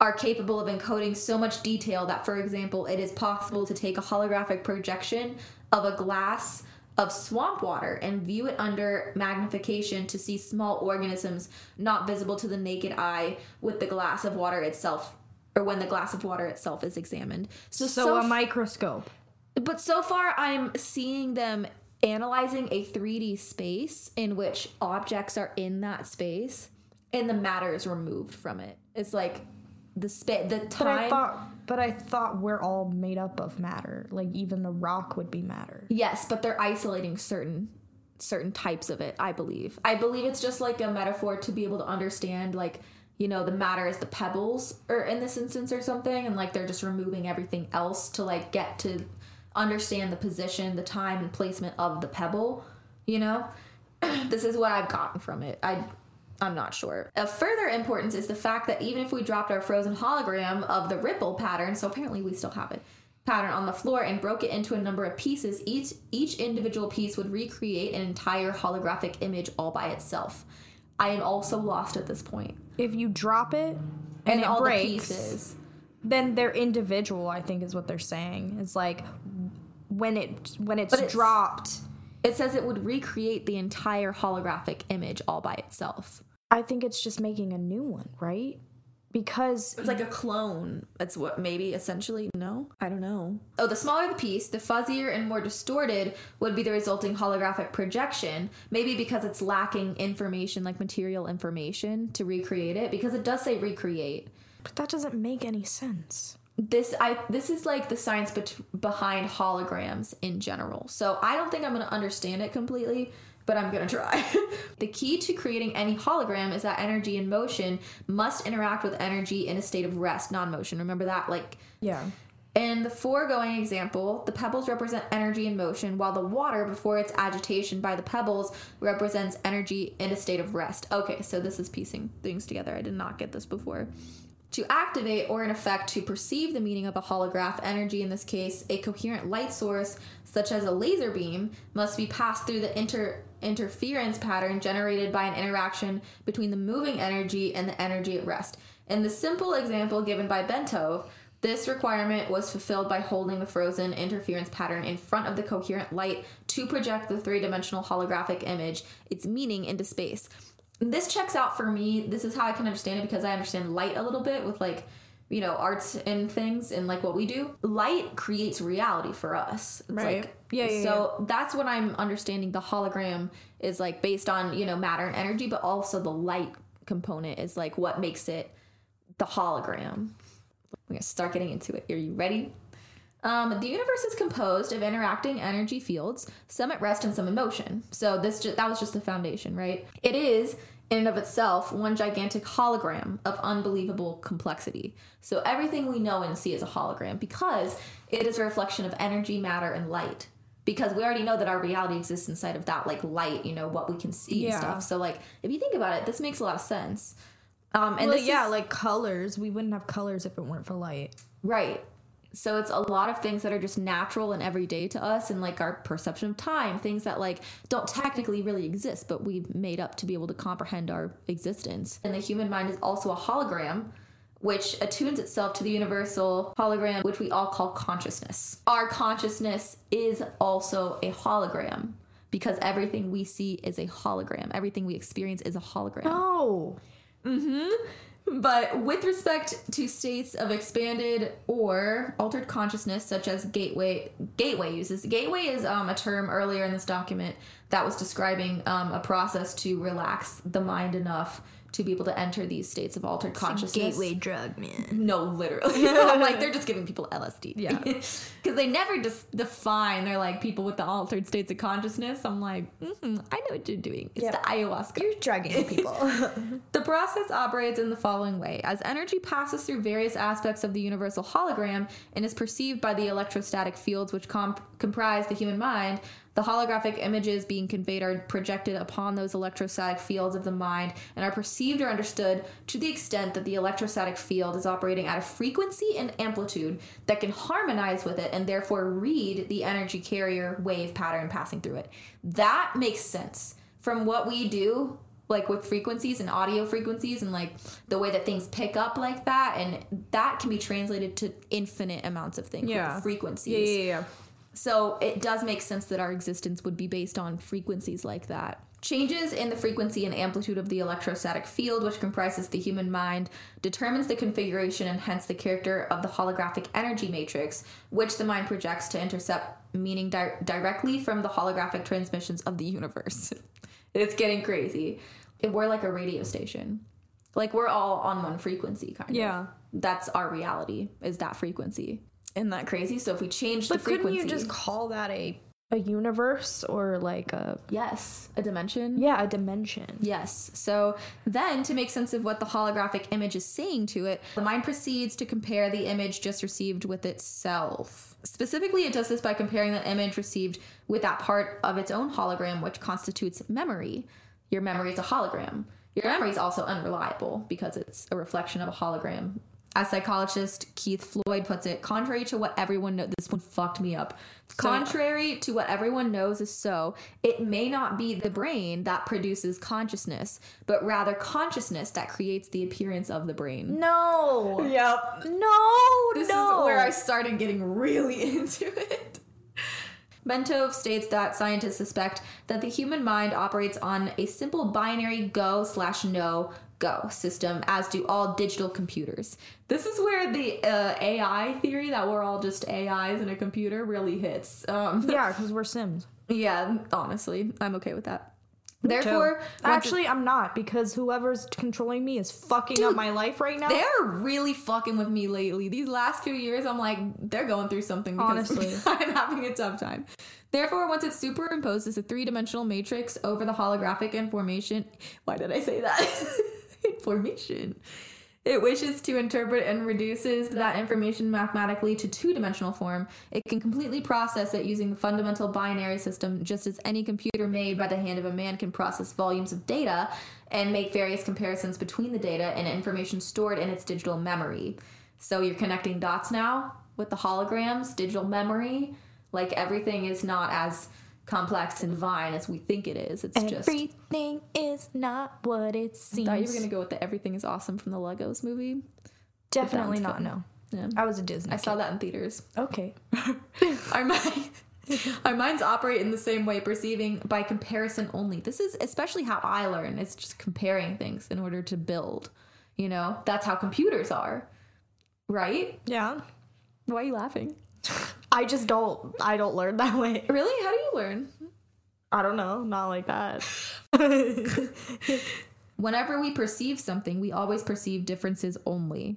are capable of encoding so much detail that, for example, it is possible to take a holographic projection of a glass of swamp water and view it under magnification to see small organisms not visible to the naked eye with the glass of water itself or when the glass of water itself is examined. So, so, so a microscope. but so far, I'm seeing them analyzing a 3D space in which objects are in that space and the matter is removed from it. It's like the spa- the But time. I thought but I thought we're all made up of matter. Like even the rock would be matter. yes, but they're isolating certain certain types of it. I believe. I believe it's just like a metaphor to be able to understand like. You know, the matter is the pebbles, or in this instance, or something, and like they're just removing everything else to like get to understand the position, the time, and placement of the pebble. You know, <clears throat> this is what I've gotten from it. I I'm not sure. Of further importance is the fact that even if we dropped our frozen hologram of the ripple pattern, so apparently we still have it, pattern on the floor and broke it into a number of pieces, each each individual piece would recreate an entire holographic image all by itself. I am also lost at this point. If you drop it and, And it all breaks, the pieces. then they're individual. I think is what they're saying. It's like when it when it's, it's- dropped. It says it would recreate the entire holographic image all by itself. I think it's just making a new one, right? Because It's like a clone. That's what maybe essentially. No, I don't know. Oh, the smaller the piece, the fuzzier and more distorted would be the resulting holographic projection. Maybe because it's lacking information, like material information, to recreate it. Because it does say recreate. but that doesn't make any sense. This I this is like the science bet- behind holograms in general. So I don't think I'm gonna understand it completely, but I'm gonna try. <laughs> the key to creating any hologram is that energy in motion must interact with energy in a state of rest, non-motion. Remember that, like Yeah. in the foregoing example, the pebbles represent energy in motion, while the water, before its agitation by the pebbles, represents energy in a state of rest. Okay, so this is piecing things together. I did not get this before. To activate, or in effect, to perceive the meaning of a holograph energy, in this case, a coherent light source, such as a laser beam, must be passed through the inter- interference pattern generated by an interaction between the moving energy and the energy at rest. In the simple example given by Bentov, this requirement was fulfilled by holding the frozen interference pattern in front of the coherent light to project the three dimensional holographic image, its meaning into space this checks out for me. This is how I can understand it because I understand light a little bit with like, you know, arts and things and like what we do. Light creates reality for us. It's Right. Like, Yeah, yeah, So that's what I'm understanding. The hologram is like based on, you know, matter and energy, but also the light component is like what makes it the hologram. We're gonna start getting into it. Are you ready? Um, the universe is composed of interacting energy fields, some at rest and some in motion. So this ju- that was just the foundation, right? It is in and of itself one gigantic hologram of unbelievable complexity. So everything we know and see is a hologram because it is a reflection of energy, matter, and light. Because we already know that our reality exists inside of that, like light, you know, what we can see and stuff. So, like, if you think about it, this makes a lot of sense. Um, and well, this yeah, is- like colors. We wouldn't have colors if it weren't for light. Right. So it's a lot of things that are just natural and everyday to us and like our perception of time, things that like don't technically really exist, but we've made up to be able to comprehend our existence. And the human mind is also a hologram which attunes itself to the universal hologram which we all call consciousness. Our consciousness is also a hologram because everything we see is a hologram. Everything we experience is a hologram. Oh, mm-hmm. But with respect to states of expanded or altered consciousness, such as gateway, gateway uses. Gateway is um, a term earlier in this document that was describing um, a process to relax the mind enough to be able to enter these states of altered consciousness. Gateway drug, man. No, literally. <laughs> <laughs> like they're just giving people LSD. Yeah. <laughs> Because they never just define. They're like people with the altered states of consciousness. I'm like, hmm I know what you're doing. It's Yeah. the ayahuasca. You're drugging people. The process operates in the following way. As energy passes through various aspects of the universal hologram and is perceived by the electrostatic fields which comp- comprise the human mind, the holographic images being conveyed are projected upon those electrostatic fields of the mind and are perceived or understood to the extent that the electrostatic field is operating at a frequency and amplitude that can harmonize with it and therefore read the energy carrier wave pattern passing through it. That makes sense. From what we do, like with frequencies and audio frequencies and like the way that things pick up like that and that can be translated to infinite amounts of things Yeah. frequencies yeah, yeah, yeah. So it does make sense that our existence would be based on frequencies like that. Changes in the frequency and amplitude of the electrostatic field which comprises the human mind determines the configuration and hence the character of the holographic energy matrix which the mind projects to intercept meaning di- directly from the holographic transmissions of the universe. <laughs> It's getting crazy. We're like a radio station. Like we're all on one frequency kind Yeah. of. Yeah. that's our reality is that frequency isn't that crazy so if we change the But couldn't you just call that a a universe or like a yes a dimension yeah a dimension? Yes. So then, to make sense of what the holographic image is saying to it, the mind proceeds to compare the image just received with itself. Specifically, it does this by comparing the image received with that part of its own hologram, which constitutes memory. Your memory is a hologram. Your memory is also unreliable because it's a reflection of a hologram. As psychologist Keith Floyd puts it, contrary to what everyone knows, this one fucked me up. Contrary to what everyone knows is so, it may not be the brain that produces consciousness, but rather consciousness that creates the appearance of the brain. No. Yep. No. This no. is where I started getting really <laughs> into it. Bentov states that scientists suspect that the human mind operates on a simple binary go slash no go system, as do all digital computers. This is where the uh, AI theory that we're all just AIs in a computer really hits. Um, <laughs> yeah, because we're Sims. yeah, honestly, I'm okay with that. Therefore, it- actually, I'm not because whoever's controlling me is fucking up my life right now. They're really fucking with me lately. These last few years, I'm like, they're going through something because Honestly. <laughs> I'm having a tough time. Therefore, once it's superimposes a three dimensional matrix over the holographic information, why did I say that? <laughs> <laughs> information. it wishes to interpret and reduces that information mathematically to two dimensional form. It can completely process it using the fundamental binary system, just as any computer made by the hand of a man can process volumes of data and make various comparisons between the data and information stored in its digital memory. So you're connecting dots now with the holograms, digital memory. Like everything is not as complex and vine as we think it is. It's just. Everything is not what it I seems. thought you were gonna go with the "Everything Is Awesome" from the Legos movie. Definitely not. No, Yeah. I was a Disney. I saw that in theaters. Okay. <laughs> Our mind, our minds operate in the same way, perceiving by comparison only. This is especially how I learn. It's just comparing things in order to build. You know, that's how computers are, right? Yeah. Why are you laughing? I just don't. I don't learn that way. Really? How do you learn? I don't know. Not like that. <laughs> Whenever we perceive something, we always perceive differences only.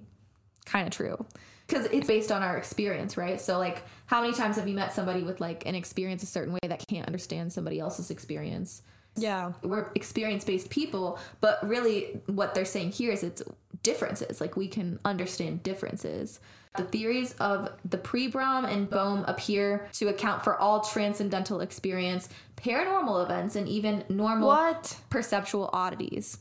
Kind of true. Because it's based on our experience, right? So, like, how many times have you met somebody with like an experience a certain way that can't understand somebody else's experience? yeah. we're experience based people, but really what they're saying here is it's differences. Like we can understand differences. The theories of the Pribram and Bohm appear to account for all transcendental experience, paranormal events, and even normal What? perceptual oddities.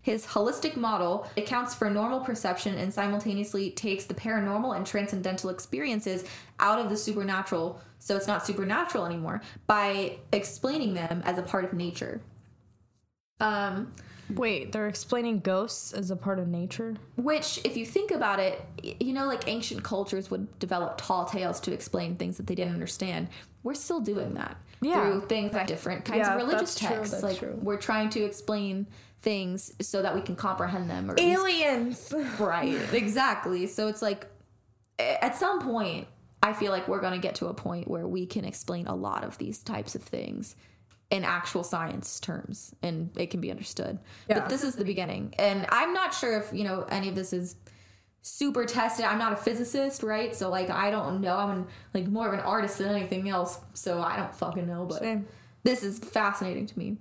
His holistic model accounts for normal perception and simultaneously takes the paranormal and transcendental experiences out of the supernatural, so it's not supernatural anymore, by explaining them as a part of nature. Um, Wait, they're explaining ghosts as a part of nature? which, if you think about it, you know, like ancient cultures would develop tall tales to explain things that they didn't understand. We're still doing that Yeah. through things like different kinds Yeah, of religious true, texts. that's like true. we're trying to explain things so that we can comprehend them. Or at least- Aliens! <laughs> right, exactly. So it's like, at some point, I feel like we're going to get to a point where we can explain a lot of these types of things in actual science terms and it can be understood. Yeah. But this is the beginning. And I'm not sure if, you know, any of this is super tested. I'm not a physicist, right? So like I don't know. I'm an, like more of an artist than anything else, so I don't fucking know, but Same. this is fascinating to me.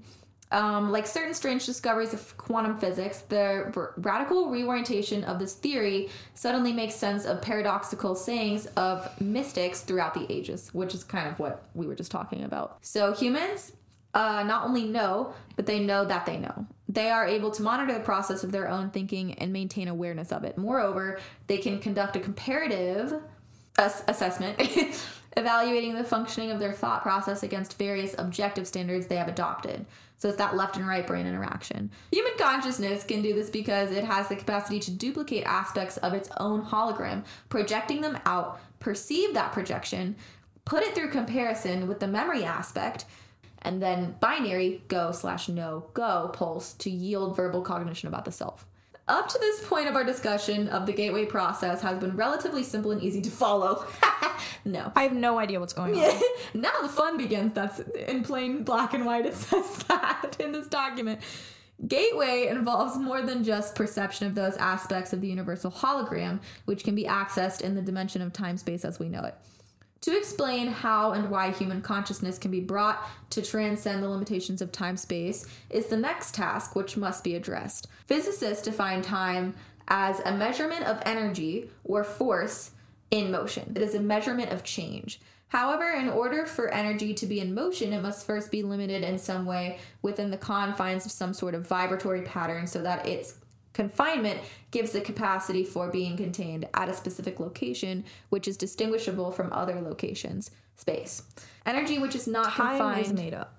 Um, like certain strange discoveries of quantum physics, the r- radical reorientation of this theory suddenly makes sense of paradoxical sayings of mystics throughout the ages, which is kind of what we were just talking about. So humans uh, not only know, but they know that they know. They are able to monitor the process of their own thinking and maintain awareness of it. Moreover, they can conduct a comparative ass- assessment, <laughs> evaluating the functioning of their thought process against various objective standards they have adopted. So it's that left and right brain interaction. Human consciousness can do this because it has the capacity to duplicate aspects of its own hologram, projecting them out, perceive that projection, put it through comparison with the memory aspect, and then binary go slash no go pulse to yield verbal cognition about the self. Up to this point of our discussion of the gateway process has been relatively simple and easy to follow. <laughs> no. I have no idea what's going on. <laughs> now the fun begins. That's in plain black and white. It says <laughs> that in this document. Gateway involves more than just perception of those aspects of the universal hologram, which can be accessed in the dimension of time space as we know it. To explain how and why human consciousness can be brought to transcend the limitations of time space is the next task which must be addressed. Physicists define time as a measurement of energy or force in motion. It is a measurement of change. However, in order for energy to be in motion, it must first be limited in some way within the confines of some sort of vibratory pattern so that its confinement gives the capacity for being contained at a specific location, which is distinguishable from other locations. Space. Energy which is not Time confined. is made up.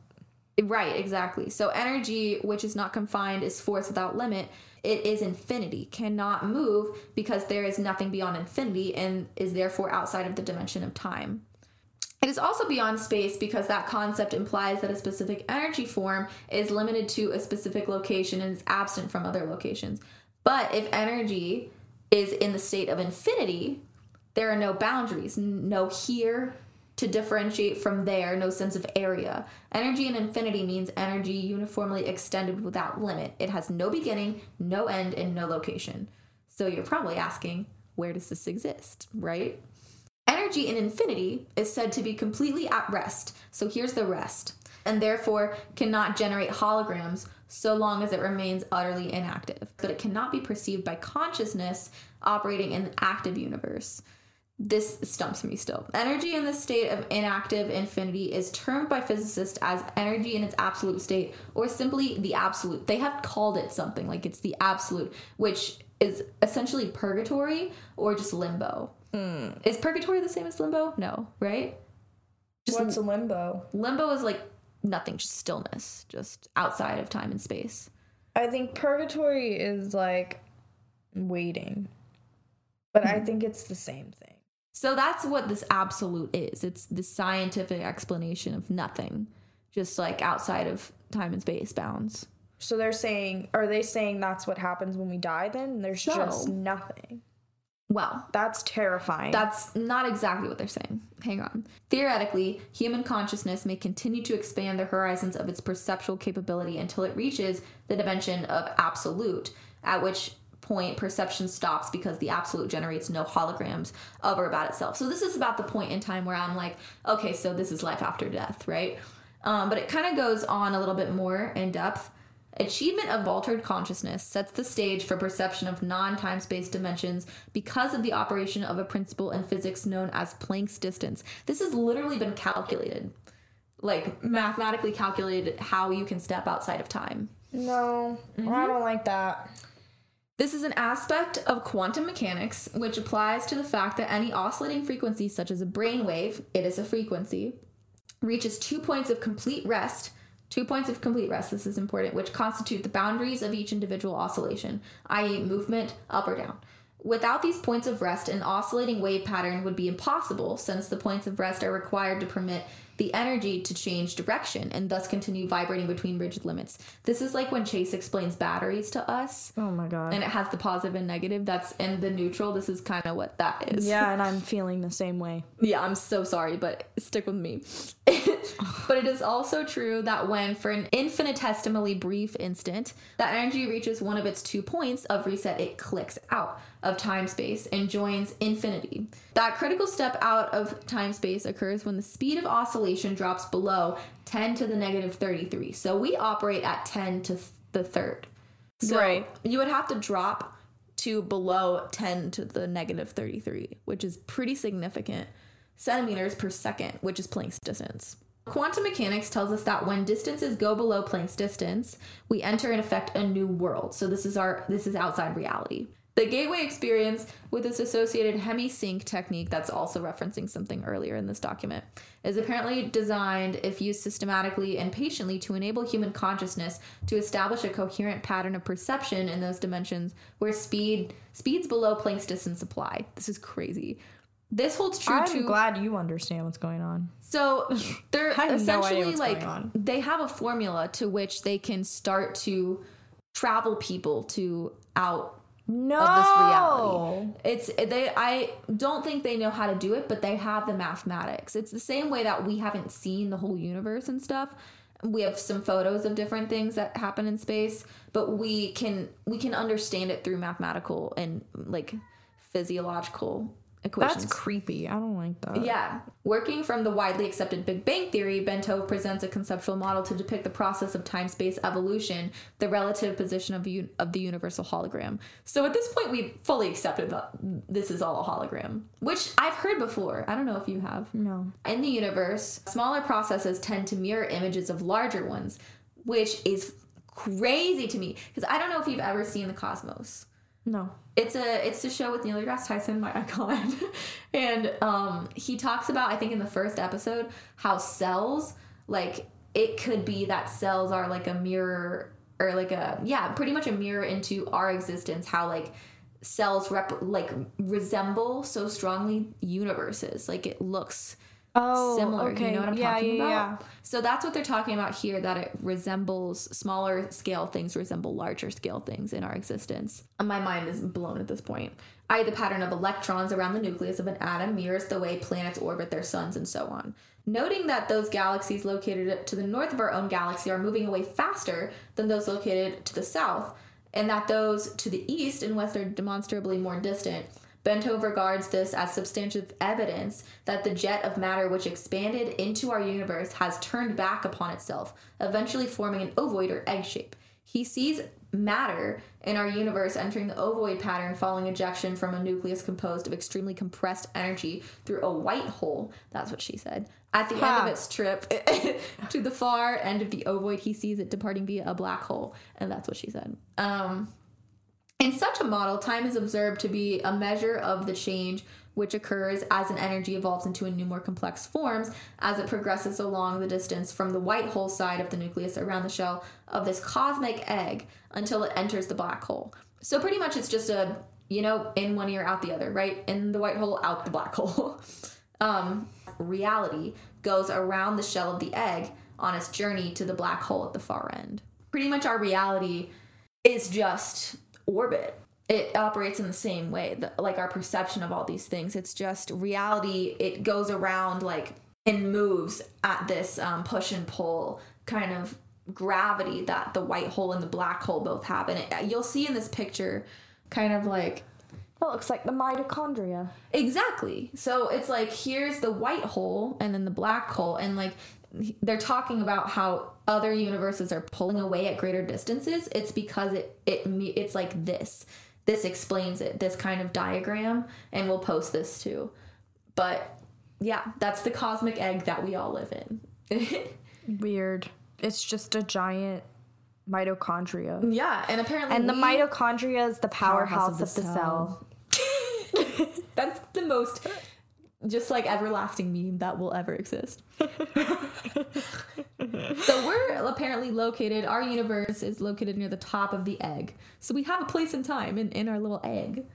Right, exactly. So energy which is not confined is force without limit. It is infinity, cannot move because there is nothing beyond infinity and is therefore outside of the dimension of time. It is also beyond space because that concept implies that a specific energy form is limited to a specific location and is absent from other locations. But if energy is in the state of infinity, there are no boundaries, no here to differentiate from there, no sense of area. Energy in infinity means energy uniformly extended without limit. It has no beginning, no end, and no location. So you're probably asking, where does this exist, right? Energy in infinity is said to be completely at rest. So here's the rest. and therefore cannot generate holograms so long as it remains utterly inactive. But it cannot be perceived by consciousness operating in the active universe. This stumps me still. Energy in the state of inactive infinity is termed by physicists as energy in its absolute state, or simply the absolute. They have called it something like it's the absolute, which is essentially purgatory or just limbo. Mm. Is purgatory the same as limbo? No, right? Just What's a limbo? limbo is like nothing, just stillness, just outside of time and space. I think purgatory is like waiting, but I hmm. think it's the same thing. So that's what this absolute is. It's the scientific explanation of nothing, just like outside of time and space bounds. So they're saying, are they saying that's what happens when we die? Then there's No. just nothing. Well, That's terrifying. That's not exactly what they're saying. Hang on. Theoretically, human consciousness may continue to expand the horizons of its perceptual capability until it reaches the dimension of absolute, at which point perception stops because the absolute generates no holograms of or about itself. So this is about the point in time where I'm like, okay, so this is life after death, right? Um, but it kind of goes on a little bit more in depth. Achievement of altered consciousness sets the stage for perception of non time space dimensions because of the operation of a principle in physics known as Planck's distance. This has literally been calculated, like mathematically calculated, how you can step outside of time. no, I mm-hmm. don't like that. This is an aspect of quantum mechanics which applies to the fact that any oscillating frequency, such as a brainwave, it is a frequency, reaches two points of complete rest. Two points of complete rest, this is important, which constitute the boundaries of each individual oscillation, i.e., movement up or down. Without these points of rest, an oscillating wave pattern would be impossible since the points of rest are required to permit the energy to change direction and thus continue vibrating between rigid limits. This is like when Chase explains batteries to us Oh my god. and it has the positive and negative. That's in the neutral. This is kind of what that is. yeah, and I'm <laughs> feeling the same way. Yeah, I'm so sorry, but stick with me. <laughs> but it is also true that when, for an infinitesimally brief instant, that energy reaches one of its two points of reset, it clicks out of time space and joins infinity. That critical step out of time space occurs when the speed of oscillation drops below 10 to the negative 33. So we operate at 10 to the third. So Right. you would have to drop to below 10 to the negative 33, which is pretty significant centimeters per second, which is Planck's distance. Quantum mechanics tells us that when distances go below Planck's distance, we enter in effect a new world. So this is our this is outside reality. The gateway experience with its associated hemi-sync technique that's also referencing something earlier in this document is apparently designed if used systematically and patiently to enable human consciousness to establish a coherent pattern of perception in those dimensions where speed speeds below Planck's distance apply. This is crazy. This holds true I'm to glad you understand what's going on. so they're <laughs> have no essentially like they have a formula to which they can start to travel people to out No. of this reality. It's they I don't think they know how to do it, but they have the mathematics. It's the same way that we haven't seen the whole universe and stuff. We have some photos of different things that happen in space, but we can we can understand it through mathematical and like physiological equations. That's creepy. I don't like that. Yeah. Working from the widely accepted Big Bang Theory, Bentov presents a conceptual model to depict the process of time space evolution, the relative position of, un- of the universal hologram. So at this point, we've fully accepted that this is all a hologram, which I've heard before. I don't know if you have. No. In the universe, smaller processes tend to mirror images of larger ones, which is crazy to me because I don't know if you've ever seen the cosmos No. It's a it's a show with Neil deGrasse Tyson, my <laughs> icon, and um, he talks about I think in the first episode how cells like it could be that cells are like a mirror or like a yeah pretty much a mirror into our existence how like cells rep like resemble so strongly universes. Like it looks Oh, similar. okay. You know what I'm yeah, talking yeah, about? Yeah. So that's what they're talking about here that it resembles smaller scale things resemble larger scale things in our existence. Uh, my mind is blown at this point. I the pattern of electrons around the nucleus of an atom mirrors the way planets orbit their suns and so on. Noting that those galaxies located to the north of our own galaxy are moving away faster than those located to the south, and that those to the east and west are demonstrably more distant, Bentov regards this as substantive evidence that the jet of matter which expanded into our universe has turned back upon itself, eventually forming an ovoid or egg shape. He sees matter in our universe entering the ovoid pattern following ejection from a nucleus composed of extremely compressed energy through a white hole. That's what she said. At the end of its trip <laughs> to the far end of the ovoid, he sees it departing via a black hole. And that's what she said. Um, in such a model, time is observed to be a measure of the change which occurs as an energy evolves into a new, more complex forms as it progresses along the distance from the white hole side of the nucleus around the shell of this cosmic egg until it enters the black hole. So, pretty much, it's just a, you know, in one ear, out the other, right? In the white hole, out the black <laughs> hole. um, reality goes around the shell of the egg on its journey to the black hole at the far end. Pretty much, our reality is just orbit. It operates in the same way, the, like our perception of all these things. It's just reality. It goes around like and moves at this um, push and pull kind of gravity that the white hole and the black hole both have. And it, you'll see in this picture, kind of like That looks like the mitochondria. Exactly. So it's like here's the white hole and then the black hole and like they're talking about how other universes are pulling away at greater distances. It's because it it it's like this. This explains it. This kind of diagram and we'll post this too. But yeah, that's the cosmic egg that we all live in. <laughs> Weird. It's just a giant mitochondria. yeah, and apparently And the mitochondria is the powerhouse, of the, cell. <laughs> That's the most just like everlasting meme that will ever exist. <laughs> <laughs> so we're apparently located, our universe is located near the top of the egg. So we have a place in time in, in our little egg.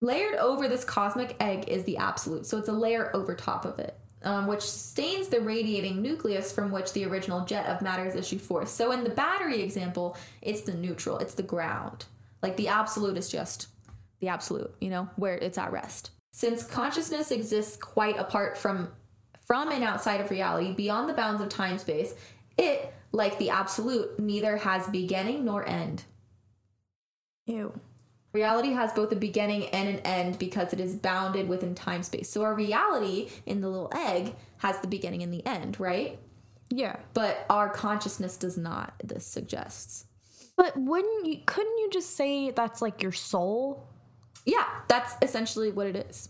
Layered over this cosmic egg is the absolute. So it's a layer over top of it. Um, which stains the radiating nucleus from which the original jet of matter is issued forth. So in the battery example, it's the neutral, it's the ground. Like the absolute is just the absolute, you know, where it's at rest. Since consciousness exists quite apart from from and outside of reality, beyond the bounds of time space, it, like the absolute, neither has beginning nor end. Ew. Reality has both a beginning and an end because it is bounded within time space. So our reality in the little egg has the beginning and the end, right? Yeah. But our consciousness does not, this suggests. But wouldn't you couldn't you just say that's like your soul? Yeah, that's essentially what it is.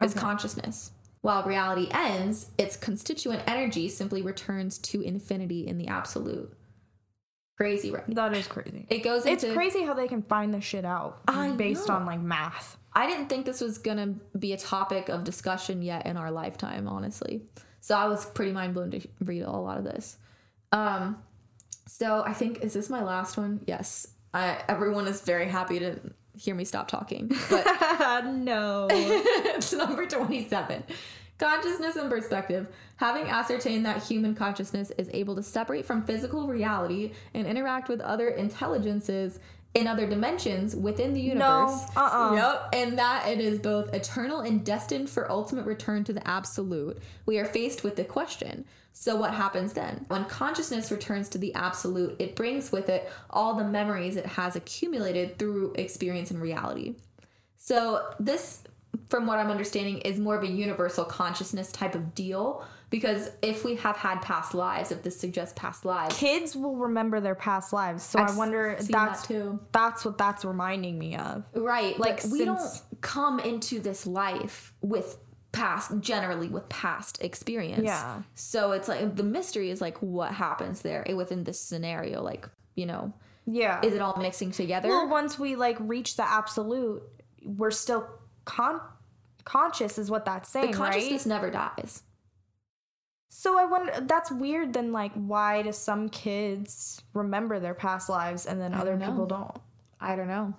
It's Okay. consciousness. While reality ends, its constituent energy simply returns to infinity in the absolute. Crazy, right? That is crazy. It goes It's crazy how they can find this shit out I based know. on like math. I didn't think this was gonna be a topic of discussion yet in our lifetime, honestly. So I was pretty mind blown to read a lot of this. Um, so I think is this my last one? Yes. I, everyone is very happy to hear me stop talking. But <laughs> <laughs> no. it's number 27. Consciousness and perspective. Having ascertained that human consciousness is able to separate from physical reality and interact with other intelligences in other dimensions within the universe. uh-uh. Yep. And that it is both eternal and destined for ultimate return to the absolute. We are faced with the question. So what happens then? When consciousness returns to the absolute, it brings with it all the memories it has accumulated through experience and reality. So this, from what I'm understanding, is more of a universal consciousness type of deal. Because if we have had past lives, if this suggests past lives, Kids will remember their past lives, so I've I wonder that's that too. that's what that's reminding me of. right? like, we don't come into this life with past, generally with past experience. Yeah. So it's like the mystery is like what happens there within this scenario. Like you know, Yeah. is it all mixing together? well, once we like reach the absolute, we're still con- conscious, is what that's saying, the right? consciousness never dies. So I wonder. That's weird. Then, like, why do some kids remember their past lives and then other don't people don't? I don't know.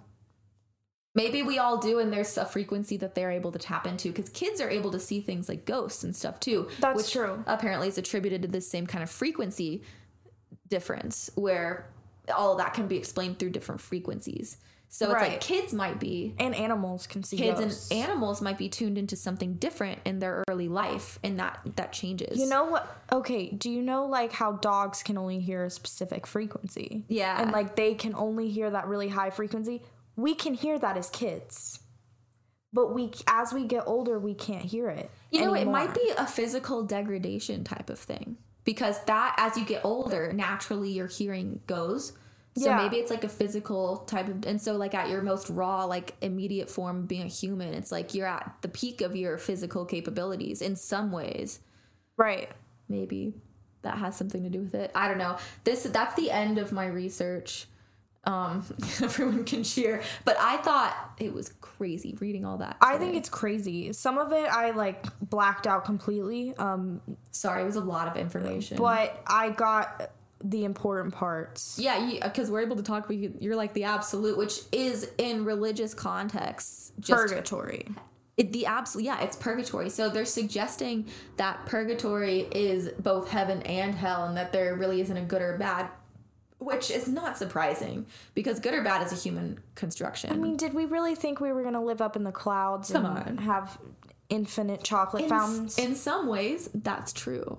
Maybe we all do, and there's a frequency that they're able to tap into because kids are able to see things like ghosts and stuff too. That's which true. Apparently, is attributed to this same kind of frequency difference where all that can be explained through different frequencies. So it's like kids might be, And animals can see kids ghosts. and animals might be tuned into something different in their early life, and that that changes. You know what? Okay, do you know like how dogs can only hear a specific frequency? Yeah. And like they can only hear that really high frequency? We can hear that as kids. but we as we get older we can't hear it. You know, it might be a physical degradation type of thing because that, as you get older, naturally your hearing goes. So Yeah. maybe it's like a physical type of, and so like at your most raw, like immediate form being a human, it's like you're at the peak of your physical capabilities in some ways. right. Maybe that has something to do with it. I don't know. This that's the end of my research. Um, <laughs> everyone can cheer, but I thought it was crazy reading all that. I think it's crazy. Some of it I like blacked out completely. Um, sorry, it was a lot of information. but I got the important parts. Yeah, because we're able to talk. We you're like the absolute, which is in religious contexts just Purgatory. it, the absolute. Yeah, it's purgatory. So they're suggesting that purgatory is both heaven and hell, and that there really isn't a good or bad, which is not surprising because good or bad is a human construction. I mean, did we really think we were gonna live up in the clouds Come and on. have infinite chocolate in, fountains? in some ways, that's true.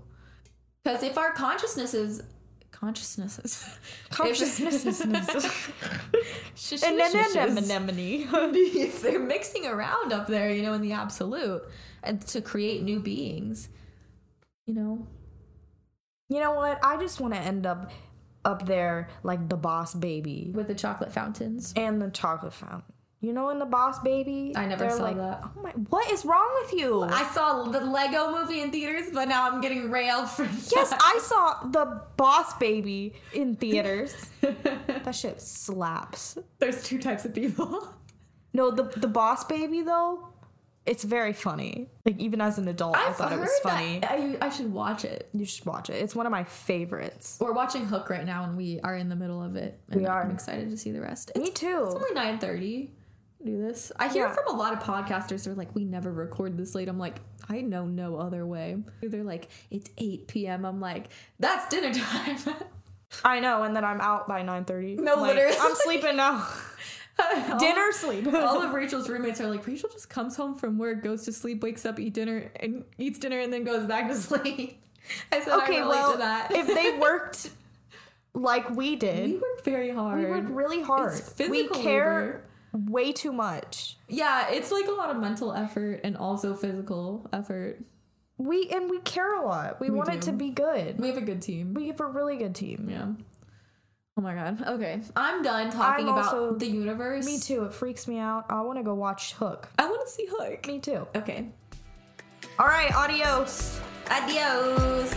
Because if our consciousness is consciousnesses, <laughs> Consciousness. If- <laughs> Anemone. if <laughs> they're mixing around up there, you know, in the absolute, and to create new beings, you know. You know what? I just want to end up up there like the boss baby With the chocolate fountains. and the chocolate fountain. You know, in the boss baby, I never saw like, that. Oh my! What is wrong with you? I saw the Lego movie in theaters, but now I'm getting railed for yes, that. I saw the boss baby in theaters. <laughs> that shit slaps. There's two types of people. No, the the boss baby though, it's very funny. Like even as an adult, i I've thought it was funny. I, I should watch it. You should watch it. It's one of my favorites. We're watching Hook right now, and we are in the middle of it. And We are. I'm excited to see the rest. Me too. it's only nine thirty. Do this. I hear Yeah. from a lot of podcasters. They're like, "We never record this late." I'm like, I know no other way. They're like, "It's eight p.m." I'm like, "That's dinner <laughs> time." I know, and then I'm out by nine thirty. No, literally. I'm sleeping now. <laughs> Dinner, sleep. <laughs> All of Rachel's roommates are like, Rachel just comes home from work, goes to sleep, wakes up, eat dinner, and eats dinner, and then goes back to sleep. I said, okay, I relate well, to that. if they worked like we did, we work very hard. we work really hard. It's we physical care way too much. Yeah, it's like a lot of mental effort and also physical effort. We and we care a lot. We, want it to be good. We have a good team. We have a really good team. yeah. Oh my god. Okay. I'm done talking I'm about also- the universe. Me too. It freaks me out. I want to go watch Hook. I want to see Hook. Me too. Okay. All right, adios. Adios.